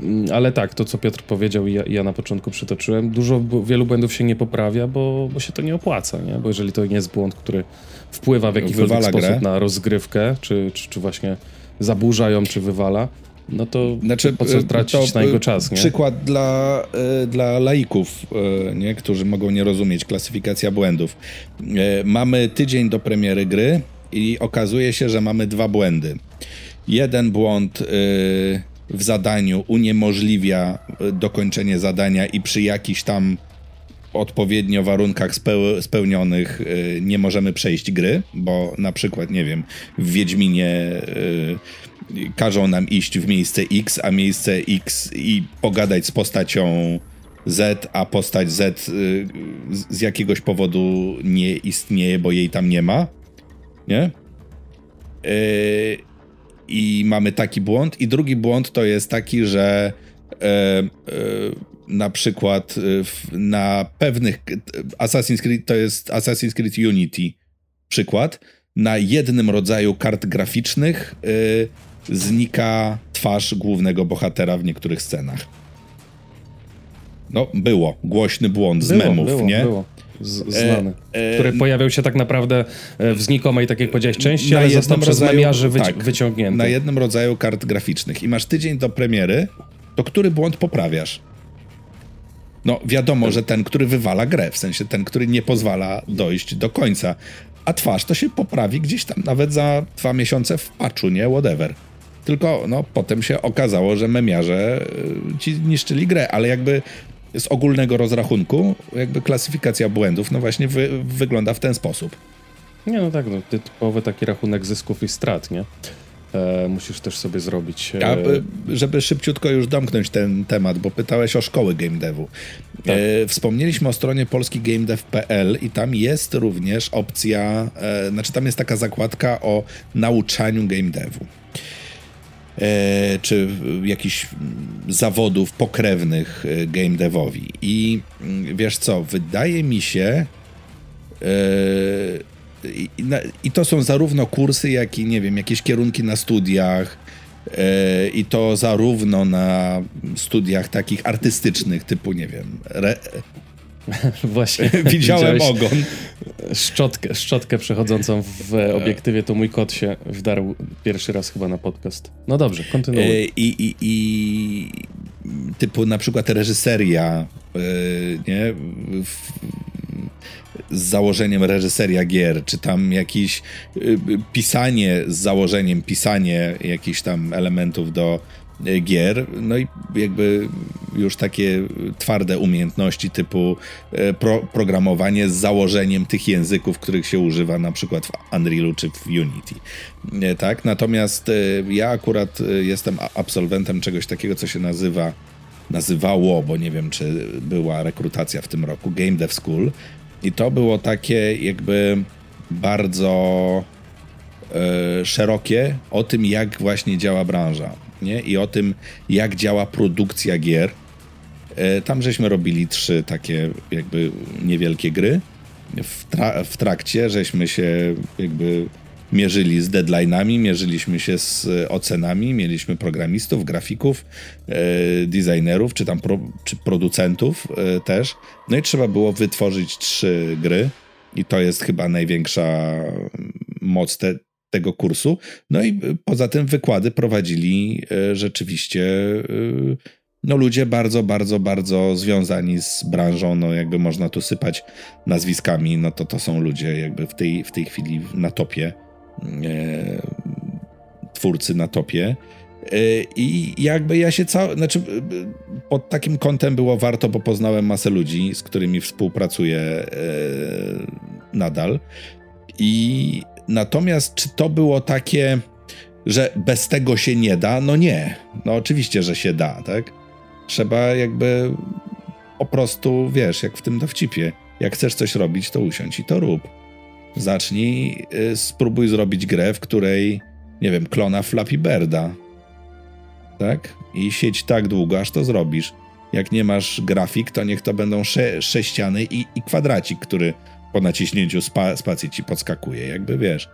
Mm, ale tak, to co Piotr powiedział i ja, ja, na początku przytoczyłem, dużo, wielu błędów się nie poprawia, bo, bo się to nie opłaca, nie? Bo jeżeli to nie jest błąd, który wpływa w jakikolwiek sposób grę. na rozgrywkę, czy, czy, czy właśnie zaburza ją, czy wywala, no to znaczy, po co tracić na jego czas, nie? Przykład dla, y, dla laików, y, nie? którzy mogą nie rozumieć klasyfikacja błędów. Y, mamy tydzień do premiery gry i okazuje się, że mamy dwa błędy. Jeden błąd w zadaniu uniemożliwia e, dokończenie zadania i przy jakichś tam odpowiednio warunkach spełnionych e, nie możemy przejść gry, bo na przykład, nie wiem, w Wiedźminie e, każą nam iść w miejsce X, a miejsce X i pogadać z postacią Z, a postać Z z jakiegoś powodu nie istnieje, bo jej tam nie ma. Nie? I mamy taki błąd. I drugi błąd to jest taki, że e, e, na przykład e, w, na pewnych Assassin's Creed to jest Assassin's Creed Unity przykład. Na jednym rodzaju kart graficznych e, znika twarz głównego bohatera w niektórych scenach. No, było. Głośny błąd z było, memów, było, nie? Było. Z, znany. E, e, który pojawiał się tak naprawdę w znikomej, tak jak powiedziałeś, części, ale został przez memiarzy wyci tak, wyciągnięty. Na jednym rodzaju kart graficznych. I masz tydzień do premiery, to który błąd poprawiasz? No wiadomo, że ten, który wywala grę, w sensie ten, który nie pozwala dojść do końca. A twarz to się poprawi gdzieś tam nawet za dwa miesiące w patchu, nie? Whatever. Tylko no, potem się okazało, że memiarze y, ci niszczyli grę, ale jakby z ogólnego rozrachunku, jakby klasyfikacja błędów, no właśnie wy, wygląda w ten sposób. Nie, no tak, no, typowy taki rachunek zysków i strat, nie? E, musisz też sobie zrobić. E... A, żeby szybciutko już domknąć ten temat, bo pytałeś o szkoły game devu. Tak. E, wspomnieliśmy o stronie polskigamedev.pl i tam jest również opcja, e, znaczy tam jest taka zakładka o nauczaniu game devu. E, czy jakichś zawodów pokrewnych e, game devowi. I mm, wiesz co, wydaje mi się, e, i, I, to są zarówno kursy, jak i nie wiem, jakieś kierunki na studiach. I to zarówno na studiach takich artystycznych, typu, nie wiem, re... Właśnie. Widziałem ogon. Szczotkę, szczotkę przechodzącą w obiektywie, to mój kot się wdarł pierwszy raz chyba na podcast. No dobrze, kontynuuj. E, I, i, i typu na przykład reżyseria, e, nie? W, z założeniem reżyseria gier, czy tam jakieś pisanie z założeniem, pisanie jakichś tam elementów do gier, no i jakby już takie twarde umiejętności typu y, pro, programowanie z założeniem tych języków, których się używa na przykład w Unrealu czy w Unity. Tak? Natomiast ja akurat jestem absolwentem czegoś takiego, co się nazywa nazywało, bo nie wiem, czy była rekrutacja w tym roku, Game Dev School, i to było takie jakby bardzo szerokie o tym, jak właśnie działa branża. Nie? I o tym, jak działa produkcja gier. E, tam żeśmy robili trzy takie jakby niewielkie gry. W, tra w trakcie żeśmy się jakby mierzyli z deadline'ami, mierzyliśmy się z ocenami, mieliśmy programistów, grafików, e, designerów, czy tam pro, czy producentów e, też. No i trzeba było wytworzyć trzy gry i to jest chyba największa moc te, tego kursu. No i poza tym wykłady prowadzili e, rzeczywiście no ludzie bardzo, bardzo, bardzo związani z branżą, no jakby można tu sypać nazwiskami, no to to są ludzie jakby w tej, w tej chwili na topie e, twórcy na topie. I jakby ja się cały, znaczy pod takim kątem było warto, bo poznałem masę ludzi, z którymi współpracuję e, nadal. I natomiast czy to było takie, że bez tego się nie da? No nie. No oczywiście, że się da, tak? Trzeba jakby po prostu, wiesz, jak w tym dowcipie. Jak chcesz coś robić, to usiądź i to rób. Zacznij, y, spróbuj zrobić grę, w której, nie wiem, klona Flappy Birda. Tak? I siedź tak długo, aż to zrobisz. Jak nie masz grafik, to niech to będą sze sześciany i, i kwadracik, który po naciśnięciu spa spacji ci podskakuje. Jakby wiesz,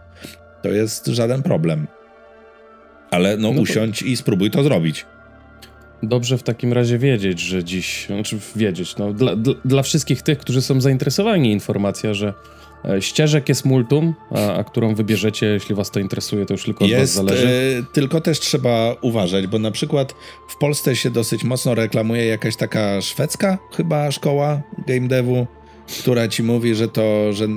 to jest żaden problem. Ale no, no usiądź to... i spróbuj to zrobić. Dobrze w takim razie wiedzieć, że dziś, znaczy wiedzieć, no, dla, dla, wszystkich tych, którzy są zainteresowani informacja, że E, ścieżek jest multum, a, a, którą wybierzecie, jeśli was to interesuje, to już tylko od jest, was zależy. E, tylko też trzeba uważać, bo na przykład w Polsce się dosyć mocno reklamuje jakaś taka szwedzka chyba szkoła game devu, która ci mówi, że to, że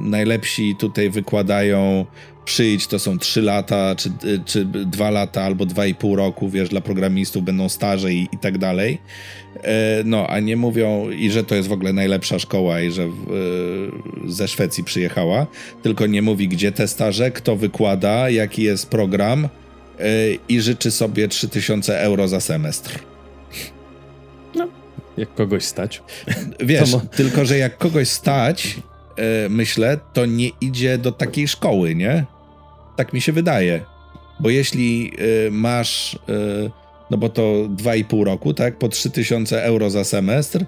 najlepsi tutaj wykładają przyjdź, to są 3 lata, czy, czy 2 lata, albo 2,5 roku, wiesz, dla programistów będą staże i, i tak dalej. E, no, a nie mówią, i że to jest w ogóle najlepsza szkoła i że e, ze Szwecji przyjechała, tylko nie mówi, gdzie te staże, kto wykłada, jaki jest program e, i życzy sobie 3000 euro za semestr. Jak kogoś stać. Wiesz, tylko że jak kogoś stać, myślę, to nie idzie do takiej szkoły, nie? Tak mi się wydaje. Bo jeśli masz no bo to 2,5 roku, tak? Po 3000 euro za semestr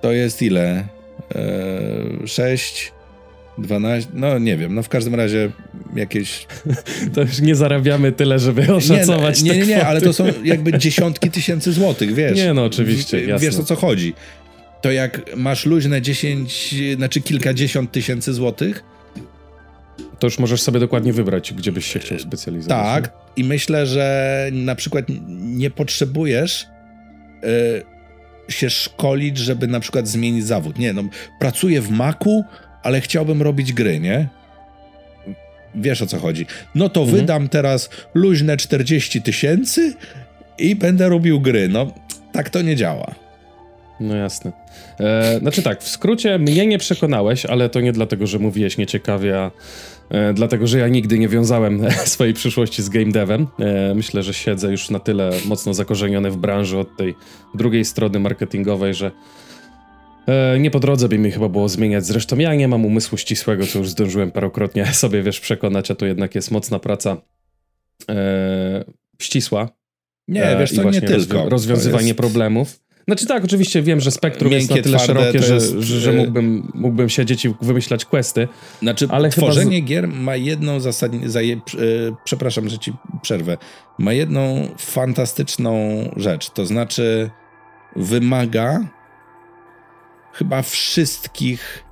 to jest ile? Eee, 6, 12, no nie wiem, no w każdym razie jakieś... To już nie zarabiamy tyle, żeby oszacować Nie, nie, nie, nie ale to są jakby dziesiątki tysięcy złotych, wiesz. Nie, no oczywiście, w, Wiesz o co chodzi. to jak masz luźne 10, znaczy kilkadziesiąt tysięcy złotych, to już możesz sobie dokładnie wybrać, gdzie byś się chciał specjalizować. Tak, i myślę, że na przykład nie potrzebujesz y, się szkolić, żeby na przykład zmienić zawód. Nie, no, pracuję w Macu, ale chciałbym robić gry, nie? Wiesz o co chodzi. No to mhm. wydam teraz luźne 40 tysięcy i będę robił gry. No, tak to nie działa. No jasne. E, znaczy tak, w skrócie mnie nie przekonałeś, ale to nie dlatego, że mówiłeś nieciekawie, a e, dlatego, że ja nigdy nie wiązałem swojej przyszłości z game devem. E, myślę, że siedzę już na tyle mocno zakorzeniony w branży od tej drugiej strony marketingowej, że e, nie po drodze by mi chyba było zmieniać. Zresztą ja nie mam umysłu ścisłego, co już zdążyłem parokrotnie sobie, wiesz, przekonać, a to jednak jest mocna praca e, ścisła. Nie, wiesz co, nie tylko. Rozwiązywanie jest... problemów. Znaczy tak, oczywiście wiem, że spektrum Miękkie, jest na tyle szerokie, że, jest, że, że, mógłbym, mógłbym siedzieć i wymyślać questy. Znaczy, ale tworzenie z... gier ma jedną zasadniczą, zaje, przepraszam, że ci przerwę, ma jedną fantastyczną rzecz, to znaczy wymaga chyba wszystkich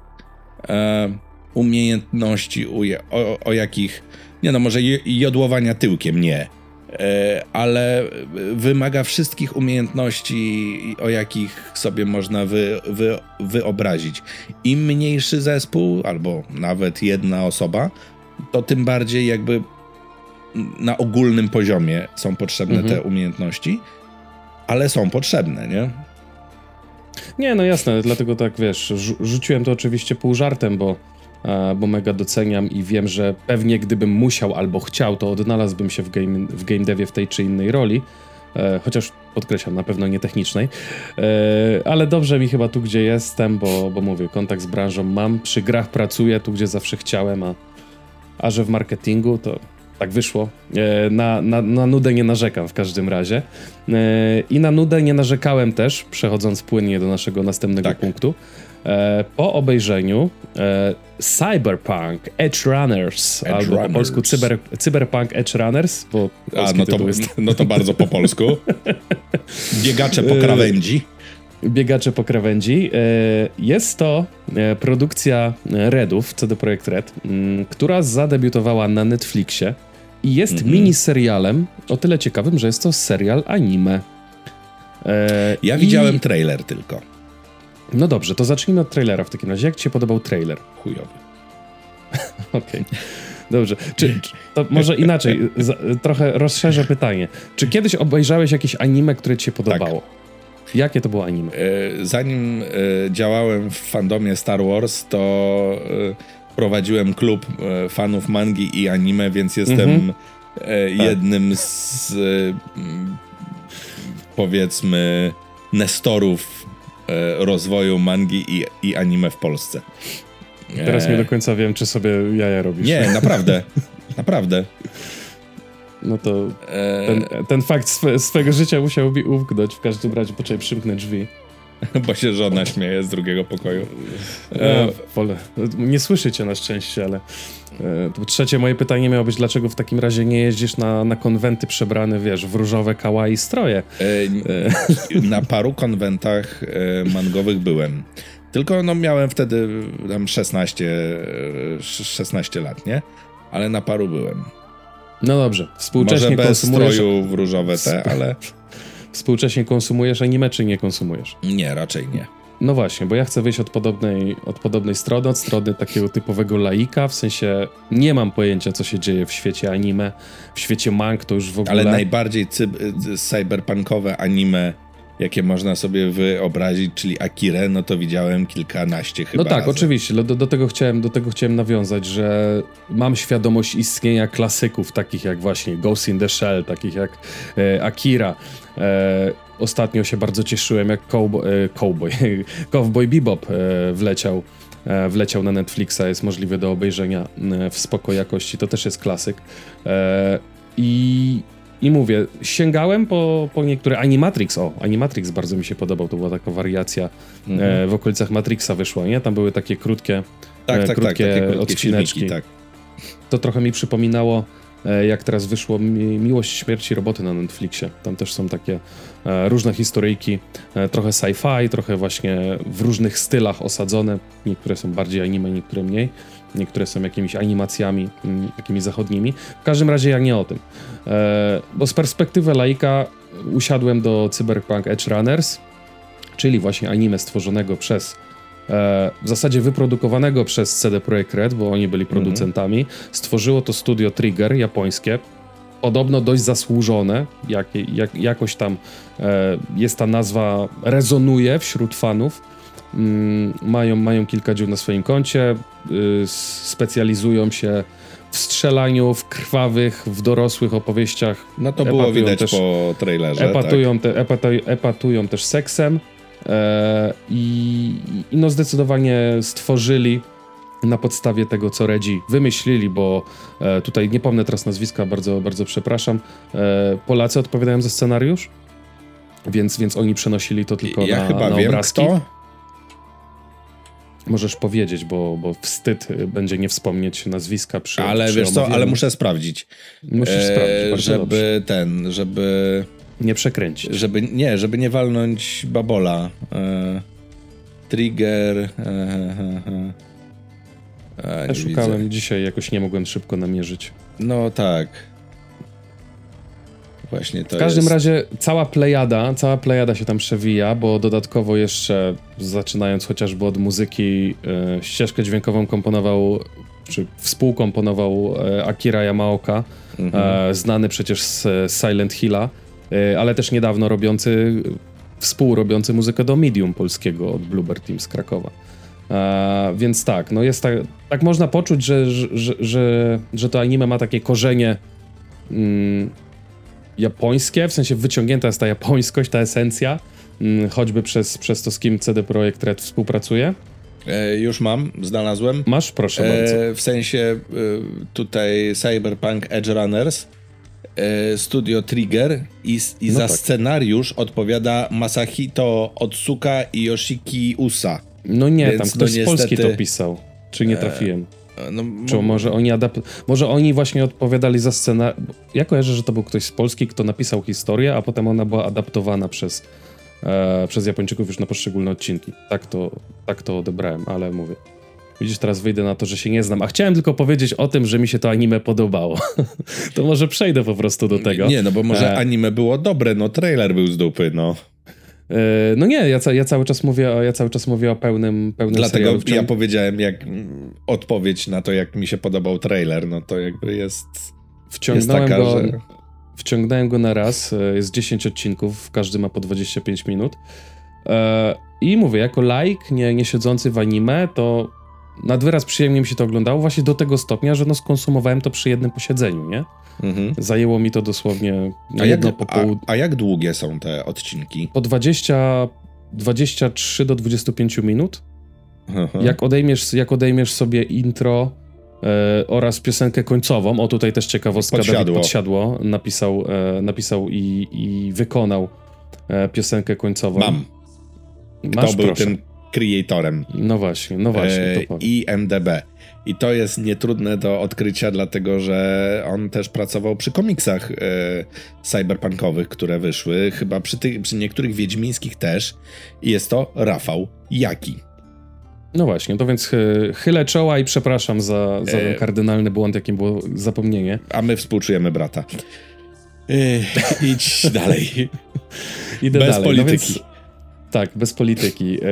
e, umiejętności, o, o jakich, nie no, może jodłowania tyłkiem, nie E, ale wymaga wszystkich umiejętności, o jakich sobie można wy, wy, wyobrazić. Im mniejszy zespół, albo nawet jedna osoba, to tym bardziej jakby na ogólnym poziomie są potrzebne mhm. te umiejętności, ale są potrzebne, nie? Nie, no jasne, dlatego tak wiesz, rzuciłem to oczywiście pół żartem, bo E, bo mega doceniam i wiem, że pewnie gdybym musiał albo chciał, to odnalazłbym się w game, w game devie w tej czy innej roli. E, chociaż podkreślam, na pewno nie technicznej, e, ale dobrze mi chyba tu, gdzie jestem, bo, bo mówię, kontakt z branżą mam, przy grach pracuję tu, gdzie zawsze chciałem, a, a że w marketingu to tak wyszło. Na, na, na nudę nie narzekam w każdym razie. I na nudę nie narzekałem też, przechodząc płynnie do naszego następnego tak. punktu. E, po obejrzeniu e, Cyberpunk Edge Runners, Edge albo Runners. po polsku cyber, Cyberpunk Edge Runners, bo A, no to, jest... no to bardzo po polsku. Biegacze po krawędzi. Biegacze po krawędzi. E, jest to produkcja Redów, CD Projekt Red, która zadebiutowała na Netflixie i jest mm -hmm. miniserialem o tyle ciekawym, że jest to serial anime. Ja I... widziałem trailer tylko. No dobrze, to zacznijmy od trailera w takim razie. Jak ci się podobał trailer? Chujowy. Okej. Okay. Dobrze. Czy, czy, to może inaczej, trochę rozszerzę pytanie. Czy kiedyś obejrzałeś jakieś anime, które ci się podobało? Tak. Jakie to było anime? E, zanim e, działałem w fandomie Star Wars, to e, prowadziłem klub fanów mangi i anime, więc jestem mhm. jednym z powiedzmy nestorów E, rozwoju mangi i, i anime w Polsce. Teraz nie do końca wiem, czy sobie jaja robisz. Nie, naprawdę. naprawdę. No to e, ten, ten fakt swe, swego życia musiał mi umknąć. W każdym razie poczekaj, przymknę drzwi. Bo się żona śmieje z drugiego pokoju. E, wolę. Nie słyszycie na szczęście, ale e, trzecie moje pytanie miało być, dlaczego w takim razie nie jeździsz na, na konwenty przebrany, wiesz, w różowe kawaii stroje? E, na paru konwentach e, mangowych byłem. Tylko no, miałem wtedy tam 16, 16 lat, nie? Ale na paru byłem. No dobrze. Współcześnie Może bez stroju w różowe te, ale współcześnie konsumujesz anime, czy nie konsumujesz? Nie, raczej nie. No właśnie, bo ja chcę wyjść od podobnej, od podobnej strony, od strony takiego typowego laika, w sensie nie mam pojęcia, co się dzieje w świecie anime, w świecie mang to już w ogóle... Ale najbardziej cyberpunkowe anime jakie można sobie wyobrazić, czyli Akire, no to widziałem kilkanaście chyba No tak, razy. oczywiście, do, do, tego chciałem, do tego chciałem nawiązać, że mam świadomość istnienia klasyków, takich jak właśnie Ghost in the Shell, takich jak e, Akira. E, ostatnio się bardzo cieszyłem, jak Cowboy, e, Cowboy, Cowboy Bebop e, wleciał e, wleciał na Netflixa, jest możliwy do obejrzenia w spoko jakości, to też jest klasyk. I i mówię, sięgałem po, po niektóre. Animatrix, o, Animatrix bardzo mi się podobał, to była taka wariacja mhm. e, w okolicach Matrixa wyszło, nie? Tam były takie krótkie, tak, e, tak, krótkie, tak, takie krótkie odcineczki. Filmiki, tak. To trochę mi przypominało e, jak teraz wyszło Mi Miłość Śmierci Roboty na Netflixie. Tam też są takie e, różne historyjki, e, trochę sci-fi, trochę właśnie w różnych stylach osadzone. Niektóre są bardziej anime, niektóre mniej. Niektóre są jakimiś animacjami, takimi zachodnimi. W każdym razie ja nie o tym. Bo z perspektywy laika usiadłem do Cyberpunk Edge Runners, czyli właśnie anime stworzonego przez e, w zasadzie wyprodukowanego przez CD Projekt Red, bo oni byli mhm. producentami. Mm -hmm. Stworzyło to studio Trigger japońskie. Podobno dość zasłużone, jak, jak, jakoś tam e, jest ta nazwa, rezonuje wśród fanów. Mm, mają, mają kilka dziur na swoim koncie, y, specjalizują się w strzelaniu, w krwawych, w dorosłych opowieściach. No to było widać też, po trailerze. Epatują, tak. te, epatują, epatują też seksem. E, i, I no zdecydowanie stworzyli na podstawie tego, co Redzi wymyślili, bo e, tutaj nie pomnę teraz nazwiska, bardzo, bardzo przepraszam. E, Polacy odpowiadają za scenariusz, więc, więc oni przenosili to tylko ja na, chyba na wiem, obrazki. Kto? Możesz powiedzieć, bo, bo wstyd będzie nie wspomnieć nazwiska przy Ale przy wiesz co, ale muszę sprawdzić. Musisz e, sprawdzić, żeby dobrze. ten, żeby nie przekręcić. Żeby, nie, żeby nie walnąć babola. E, trigger. E, e, e ja szukałem widzę. dzisiaj, jakoś nie mogłem szybko namierzyć. No tak. Właśnie W każdym jest... razie cała plejada, cała plejada się tam przewija, bo dodatkowo jeszcze, zaczynając chociażby od muzyki, e, ścieżkę dźwiękową komponował, czy współkomponował e, Akira Yamaoka, mhm. e, znany przecież z Silent Hilla. E, ale też niedawno robiący, współrobiący muzykę do Medium polskiego od Bluebird Team z Krakowa. E, więc tak, no jest tak, tak można poczuć, że, że, że, że to anime ma takie korzenie mm, japońskie, w sensie wyciągnięta jest ta japońskość, ta esencja, mm, choćby przez, przez to, z kim CD Projekt Red współpracuje. E, już mam, znalazłem. Masz? Proszę e, bardzo. W sensie e, tutaj Cyberpunk Edge Runners E, studio Trigger i, i no za tak. scenariusz odpowiada Masahito Otsuka i Yoshiki Usa. No nie, Więc tam ktoś no niestety... z Polski to pisał. Czy nie e, trafiłem? E, no, Czy może oni adap... Może oni właśnie odpowiadali za scenę. Ja kojarzę, że to był ktoś z Polski, kto napisał historię, a potem ona była adaptowana przez, e, przez Japończyków już na poszczególne odcinki. Tak to, tak to odebrałem, ale mówię. Widzisz, teraz wyjdę na to, że się nie znam. A chciałem tylko powiedzieć o tym, że mi się to anime podobało. to może przejdę po prostu do tego. Nie, no bo może e... anime było dobre, no trailer był z dupy, no. E, no nie, ja, ja, cały czas mówię o, ja cały czas mówię o pełnym, pełnym Dlatego serialu. ja powiedziałem jak odpowiedź na to, jak mi się podobał trailer, no to jakby jest Wciągnąłem jest taka, go, że... Wciągnąłem go na raz, e, jest 10 odcinków, każdy ma po 25 minut. E, I mówię, jako like, nie, nie siedzący w anime, to nad wyraz przyjemnie mi się to oglądało, właśnie do tego stopnia, że no skonsumowałem to przy jednym posiedzeniu, nie? Mhm. Zajęło mi to dosłownie a jedno jak, popołudnie. A, a, jak długie są te odcinki? Po 20, 23 do 25 minut. Jak odejmiesz, jak odejmiesz sobie intro e, oraz piosenkę końcową, o tutaj też ciekawostka, Podsiadło. Dawid Podsiadło napisał, e, napisał i, i wykonał e, piosenkę końcową. Mam. Masz, Kto był proszę. tym creatorem. No właśnie, no właśnie. E, I MDB. I to jest nietrudne do odkrycia, dlatego że on też pracował przy komiksach e, cyberpunkowych, które wyszły, chyba przy, tych, przy niektórych wiedźmińskich też. I jest to Rafał Jaki. No właśnie, to więc chylę czoła i przepraszam za, za ten e, kardynalny błąd, jakim było zapomnienie. A my współczujemy brata. E, idź dalej. Idę Bez dalej. polityki. No więc, tak, bez polityki. E,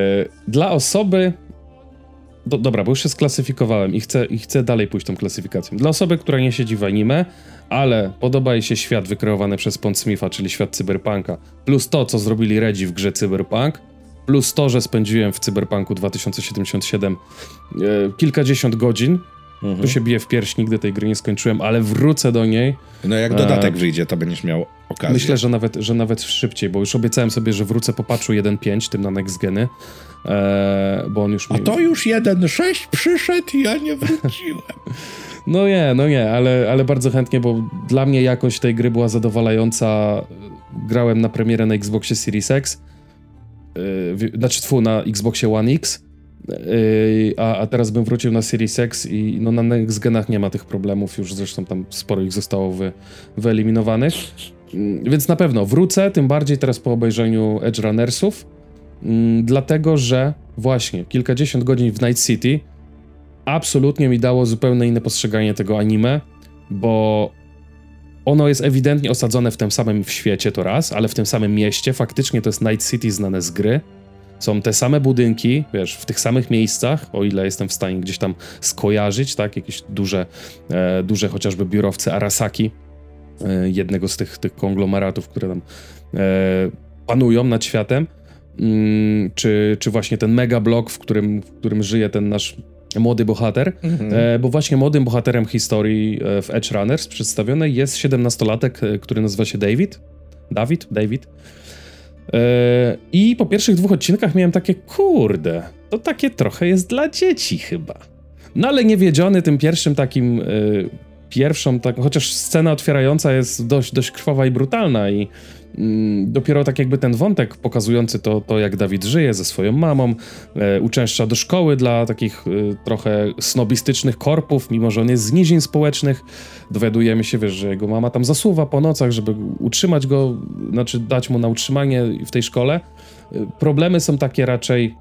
dla osoby. Do, dobra, bo już się sklasyfikowałem i chcę, i chcę dalej pójść tą klasyfikacją. Dla osoby, która nie siedzi w anime, ale podoba jej się świat wykreowany przez Pont Smitha, czyli świat cyberpunka, plus to, co zrobili Redzi w grze Cyberpunk, plus to, że spędziłem w Cyberpunku 2077 e, kilkadziesiąt godzin, Mhm. Tu się bije w pierś, nigdy tej gry nie skończyłem, ale wrócę do niej. No jak dodatek e... wyjdzie, to będziesz miał okazję. Myślę, że nawet, że nawet szybciej, bo już obiecałem sobie, że wrócę po patchu 1.5, tym na Next Geny, e... bo on już... A mi... to już 1.6 przyszedł i ja nie wróciłem. no nie, no nie, ale, ale bardzo chętnie, bo dla mnie jakość tej gry była zadowalająca. Grałem na premierę na Xboxie Series X, yy, znaczy tfu, na Xboxie One X Yy, a, a teraz bym wrócił na Series X i no na Next Genach nie ma tych problemów, już zresztą tam sporo ich zostało wy, wyeliminowanych. Yy, więc na pewno wrócę, tym bardziej teraz po obejrzeniu Edge Runnersów, yy, dlatego że właśnie kilkadziesiąt godzin w Night City absolutnie mi dało zupełnie inne postrzeganie tego anime, bo ono jest ewidentnie osadzone w tym samym świecie to raz, ale w tym samym mieście. Faktycznie to jest Night City znane z gry. Są te same budynki, wiesz, w tych samych miejscach, o ile jestem w stanie gdzieś tam skojarzyć, tak, jakieś duże, e, duże chociażby biurowce Arasaki, jednego z tych, tych konglomeratów, które tam e, panują nad światem, mm, czy, czy właśnie ten mega blok, w którym, w którym żyje ten nasz młody bohater, mhm. e, bo właśnie młodym bohaterem historii e, w Edge Runners przedstawionej jest 17-latek, e, który nazywa się David. David? David. I po pierwszych dwóch odcinkach miałem takie, kurde, to takie trochę jest dla dzieci chyba. No ale niewiedziony tym pierwszym takim, pierwszą, tak, chociaż scena otwierająca jest dość, dość krwawa i brutalna i Mm, dopiero tak jakby ten wątek pokazujący to, to jak Dawid żyje ze swoją mamą, e, uczęszcza do szkoły dla takich e, trochę snobistycznych korpów, mimo że on jest z nizin społecznych. Dowiadujemy się, wiesz, że jego mama tam zasuwa po nocach, żeby utrzymać go, znaczy dać mu na utrzymanie w tej szkole. E, problemy są takie raczej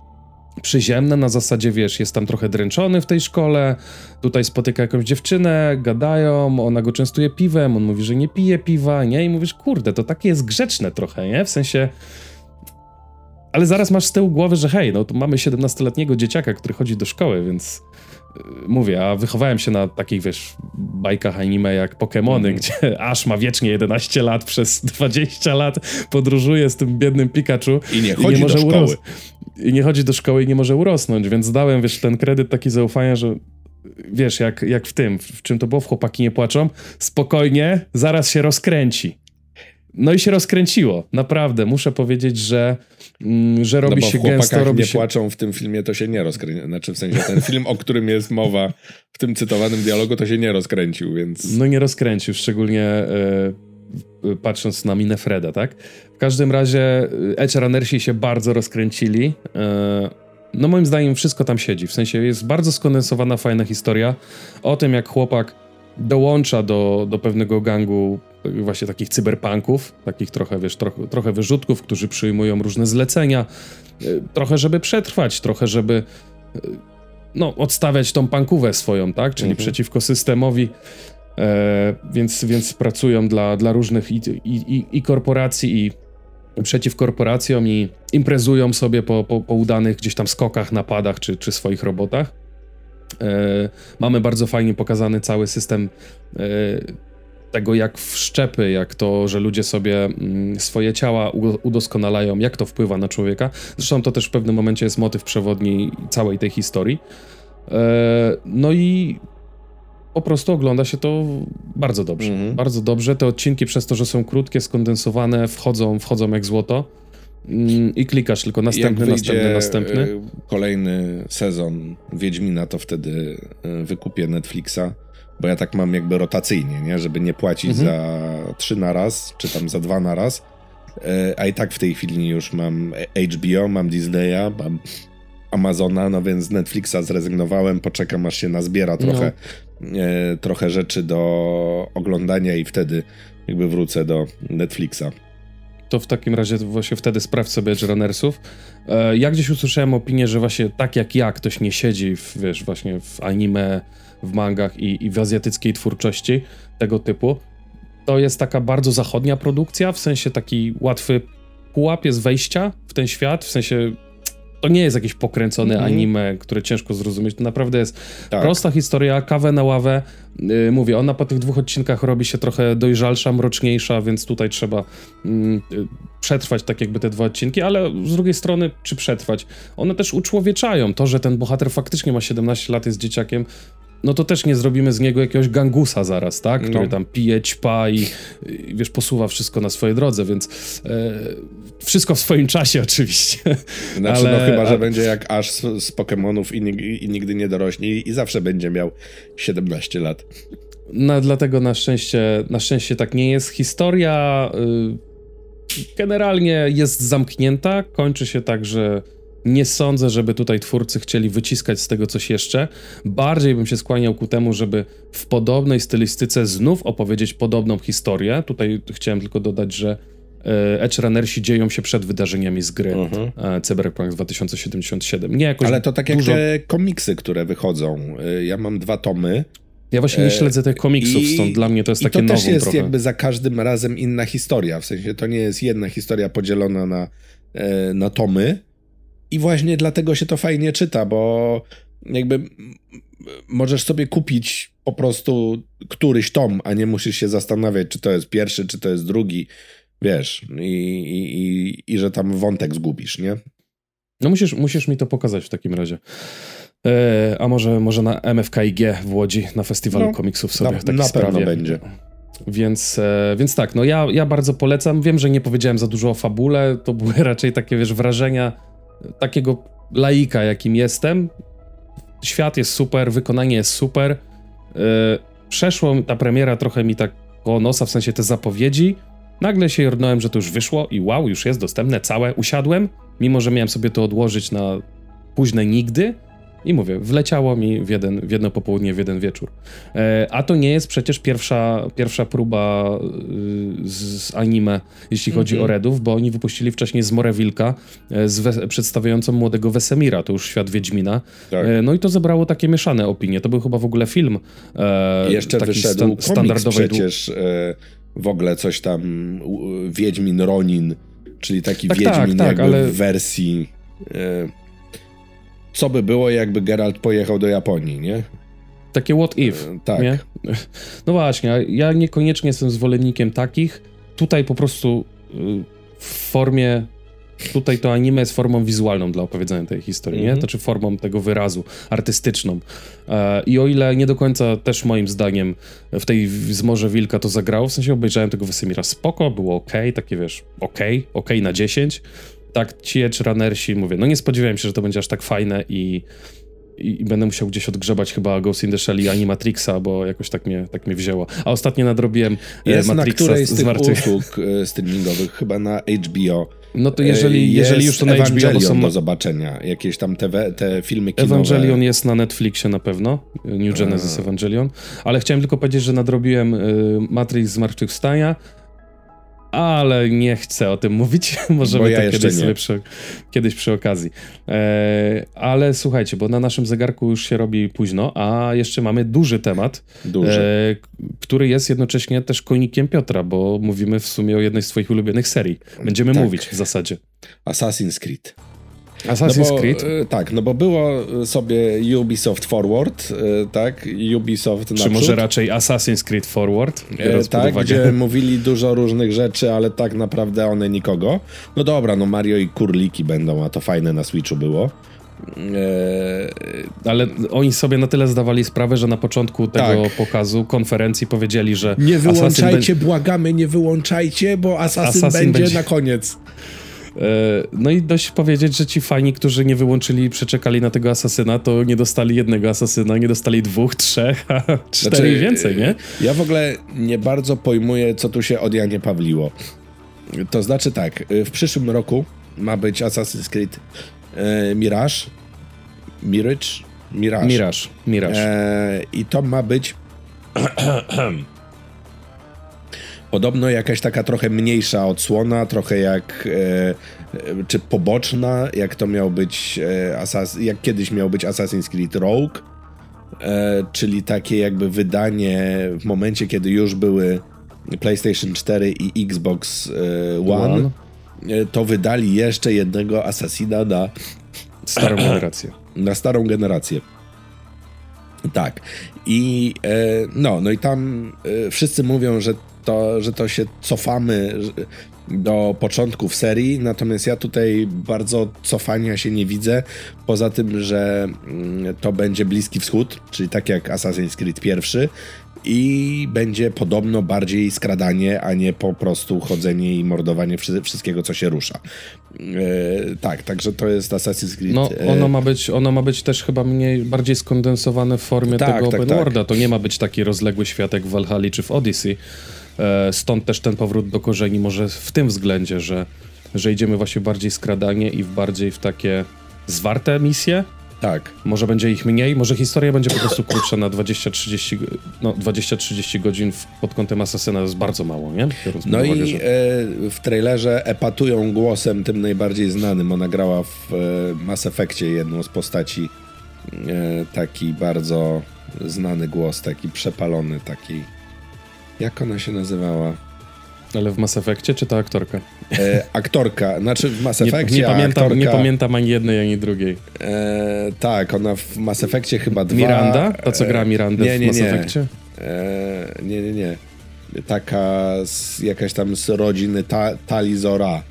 przyziemne, na zasadzie, wiesz, jest tam trochę dręczony w tej szkole, tutaj spotyka jakąś dziewczynę, gadają, ona go częstuje piwem, on mówi, że nie pije piwa, nie? I mówisz, kurde, to takie jest grzeczne trochę, nie? W sensie... Ale zaraz masz z tyłu głowy, że hej, no tu mamy 17-letniego dzieciaka, który chodzi do szkoły, więc y, mówię, a wychowałem się na takich, wiesz, bajkach anime jak Pokémony, mm. gdzie Ash ma wiecznie 11 lat, przez 20 lat podróżuje z tym biednym Pikachu i nie chodzi i nie może do szkoły i nie chodzi do szkoły i nie może urosnąć, więc dałem, wiesz, ten kredyt taki zaufania, że wiesz, jak, jak w tym, w czym to było, w Chłopaki nie płaczą, spokojnie, zaraz się rozkręci. No i się rozkręciło, naprawdę. Muszę powiedzieć, że, mm, że robi no się gęsto. Robi nie się... płaczą w tym filmie, to się nie rozkręci. Znaczy w sensie ten film, o którym jest mowa w tym cytowanym dialogu, to się nie rozkręcił, więc... No nie rozkręcił, szczególnie y, patrząc na minę Freda, tak? W każdym razie y, Edge Runnersi się bardzo rozkręcili. Y, no moim zdaniem wszystko tam siedzi, w sensie jest bardzo skondensowana, fajna historia o tym, jak chłopak dołącza do, do pewnego gangu właśnie takich cyberpunków, takich trochę, wiesz, trochę, trochę wyrzutków, którzy przyjmują różne zlecenia, y, trochę żeby przetrwać, trochę żeby no, odstawiać tą pankówę swoją, tak, czyli mhm. przeciwko systemowi, e, więc, więc pracują dla, dla różnych i, i, i korporacji, i przeciw korporacjom i imprezują sobie po, po, po udanych gdzieś tam skokach, napadach czy, czy swoich robotach. E, mamy bardzo fajnie pokazany cały system e, tego, jak wszczepy, jak to, że ludzie sobie mm, swoje ciała udoskonalają, jak to wpływa na człowieka. Zresztą to też w pewnym momencie jest motyw przewodni całej tej historii. E, no i po prostu ogląda się to bardzo dobrze. Mm -hmm. Bardzo dobrze. Te odcinki przez to, że są krótkie, skondensowane, wchodzą, wchodzą jak złoto. Mm, I klikasz tylko następny, następny, następny. E, kolejny sezon Wiedźmina, to wtedy e, wykupię Netflixa, bo ja tak mam jakby rotacyjnie, nie? żeby nie płacić mhm. za trzy na raz, czy tam za dwa na raz. E, a i tak w tej chwili już mam HBO, mam Disneya, mam Amazona, no więc z Netflixa zrezygnowałem, poczekam aż się nazbiera trochę, no. e, trochę rzeczy do oglądania i wtedy jakby wrócę do Netflixa. To w takim razie właśnie wtedy sprawdź sobie Edge Runnersów. E, ja gdzieś usłyszałem opinię, że właśnie tak jak ja, ktoś nie siedzi w, wiesz, właśnie w anime, w mangach i, i w azjatyckiej twórczości tego typu. To jest taka bardzo zachodnia produkcja, w sensie taki łatwy pułap jest wejścia w ten świat, w sensie to nie jest jakieś pokręcone mm -hmm. anime, które ciężko zrozumieć. To naprawdę jest tak. prosta historia, kawę na ławę. Yy, mówię, ona po tych dwóch odcinkach robi się trochę dojrzalsza, mroczniejsza, więc tutaj trzeba yy, przetrwać tak jakby te dwa odcinki, ale z drugiej strony, czy przetrwać? One też uczłowieczają to, że ten bohater faktycznie ma 17 lat, jest dzieciakiem, no to też nie zrobimy z niego jakiegoś gangusa zaraz, tak? Który no. tam pije, ćpa i, i, wiesz, posuwa wszystko na swojej drodze, więc e, wszystko w swoim czasie oczywiście. Znaczy, Ale, no chyba, że będzie jak aż z, z Pokemonów i, i, nigdy nie dorośnie i, i zawsze będzie miał 17 lat. No, dlatego na szczęście, na szczęście tak nie jest. Historia y, generalnie jest zamknięta, kończy się tak, że Nie sądzę, żeby tutaj twórcy chcieli wyciskać z tego coś jeszcze. Bardziej bym się skłaniał ku temu, żeby w podobnej stylistyce znów opowiedzieć podobną historię. Tutaj chciałem tylko dodać, że Edge Runnersi dzieją się przed wydarzeniami z gry e, Cyberpunk 2077. Nie jakoś Ale to tak jak dużo... te komiksy, które wychodzą. Y, Ja mam dwa tomy. Ja właśnie nie E, śledzę tych komiksów, I- stąd dla mnie to jest takie to nową też jest trochę. jakby za każdym razem inna historia. W sensie to nie jest jedna historia podzielona na, e, na tomy. I właśnie dlatego się to fajnie czyta, bo jakby możesz sobie kupić po prostu któryś tom, a nie musisz się zastanawiać, czy to jest pierwszy, czy to jest drugi. Wiesz, i, i, i, i że tam wątek zgubisz, nie? No musisz, musisz mi to pokazać w takim razie. E, a może, może na MFKIG w Łodzi, na festiwalu No, komiksów sobie na- na pewno będzie. Więc, e, więc tak, no ja, ja bardzo polecam. Wiem, że nie powiedziałem za dużo o fabule, to były raczej takie, wiesz, wrażenia takiego laika, jakim jestem. Świat jest super, wykonanie jest super. E, przeszło ta premiera trochę mi tak o nosa, w sensie te zapowiedzi. Nagle się jordnąłem, że to już wyszło i wow, już jest dostępne całe. Usiadłem, mimo że miałem sobie to odłożyć na późne nigdy. I mówię, wleciało mi w, jeden, w jedno popołudnie, w jeden wieczór. E, a to nie jest przecież pierwsza, pierwsza próba y, z, z anime, jeśli chodzi Mhm. o Redów, bo oni wypuścili wcześniej Zmorę Wilka e, z we, przedstawiającą młodego Wesemira, to już świat Wiedźmina. Tak. E, no i to zebrało takie mieszane opinie. To był chyba w ogóle film e, Jeszcze taki wyszedł komiks standardowej przecież e, w ogóle coś tam Wiedźmin Ronin, czyli taki Tak, Wiedźmin tak, tak, jakby ale- w wersji e, co by było jakby Geralt pojechał do Japonii, nie? Takie what if. E, tak. Nie? No właśnie, ja niekoniecznie jestem zwolennikiem takich. Tutaj po prostu y, w formie. Tutaj to anime jest formą wizualną dla opowiedzenia tej historii, Mhm. nie? To czy formą tego wyrazu artystyczną. E, I o ile nie do końca też moim zdaniem w tej Zmorze Wilka to zagrało, w sensie obejrzałem tego Wesemira spoko, było ok, takie wiesz, ok, ok na 10. Tak, ci Edge Runnersi, mówię, no nie spodziewałem się, że to będzie aż tak fajne i i, będę musiał gdzieś odgrzebać chyba Ghost in the Shell i Animatrixa, bo jakoś tak mnie, tak mnie wzięło. A ostatnio nadrobiłem e, Jest na Matrixa którejś z z tych usług e, streamingowych, chyba na HBO. No to E, jeżeli, jest jeżeli już to na HBO, Evangelion bo są... do zobaczenia. Jakieś tam te, te filmy kinowe. Evangelion jest na Netflixie na pewno, New Genesis A. Evangelion, ale chciałem tylko powiedzieć, że nadrobiłem y, Matrix Zmartwychwstania, ale nie chcę o tym mówić, możemy ja to kiedyś nie. sobie przy, kiedyś przy okazji. E, ale słuchajcie, bo na naszym zegarku już się robi późno, a jeszcze mamy duży temat, Duży. e, który jest jednocześnie też konikiem Piotra, bo mówimy w sumie o jednej z twoich ulubionych serii. Będziemy Tak. mówić w zasadzie. Assassin's Creed. Assassin's no bo, Creed. e, Tak, no bo było sobie Ubisoft Forward, e, tak? Ubisoft Czy naprzód. może raczej Assassin's Creed Forward? E, tak, gdzie mówili dużo różnych rzeczy, ale tak naprawdę one nikogo. No dobra, no Mario i Kurliki będą, a to fajne na Switchu było. E, Ale oni sobie na tyle zdawali sprawę, że na początku tego Tak. pokazu, konferencji powiedzieli, że nie wyłączajcie, błagamy, nie wyłączajcie, bo Assassin, Assassin będzie, będzie- na koniec. E, No i dość powiedzieć, że ci fani, którzy nie wyłączyli i przeczekali na tego asasyna, to nie dostali jednego asasyna, nie dostali dwóch, trzech, a cztery Znaczy, i więcej, nie? Ja w ogóle nie bardzo pojmuję, co tu się od Janie Pawliło. To znaczy tak, w przyszłym roku ma być Assassin's Creed e, Mirage. Mirage? Mirage. Miraż, Miraż. E, I to ma być podobno jakaś taka trochę mniejsza odsłona, trochę jak e, e, czy poboczna, jak to miał być e, Assas- jak kiedyś miał być Assassin's Creed Rogue, e, czyli takie jakby wydanie w momencie, kiedy już były PlayStation 4 i Xbox e, One, One. e, to wydali jeszcze jednego Assassina na Starą generację. na starą generację. Tak. I no, no i tam wszyscy mówią, że to, że to się cofamy do początków serii, natomiast ja tutaj bardzo cofania się nie widzę, poza tym, że mm, to będzie Bliski Wschód, czyli tak jak Assassin's Creed pierwszy i będzie podobno bardziej skradanie, a nie po prostu chodzenie i mordowanie wszy- wszystkiego, co się rusza. E, tak, także to jest Assassin's Creed. No, e, ono ma być, ono ma być też chyba mniej, bardziej skondensowane w formie Tak, tego tak, open tak. worlda. To nie ma być taki rozległy świat jak w Valhalla czy w Odyssey. E, Stąd też ten powrót do korzeni może w tym względzie, że, że idziemy właśnie bardziej skradanie i w bardziej w takie zwarte misje. Tak. Może będzie ich mniej, może historia będzie po prostu krótsza na 20-30 no, 20 godzin w, pod kątem Asasyna to jest bardzo mało, nie? Biorąc no uwagę, i że... e, w trailerze epatują głosem tym najbardziej znanym. Ona grała w e, Mass Effectie jedną z postaci. Taki bardzo znany głos, taki przepalony, taki... Jak ona się nazywała? Ale w Mass Effectie czy to aktorka? E, aktorka, znaczy w Mass Effectie nie, nie, pamiętam, aktorka, nie pamiętam ani jednej, ani drugiej. E, tak, ona w Mass Effectie chyba dwa... Miranda? To co gra Miranda nie, nie, w Mass Effectie? E, nie, nie, nie. Taka z, jakaś tam z rodziny ta, Talizora.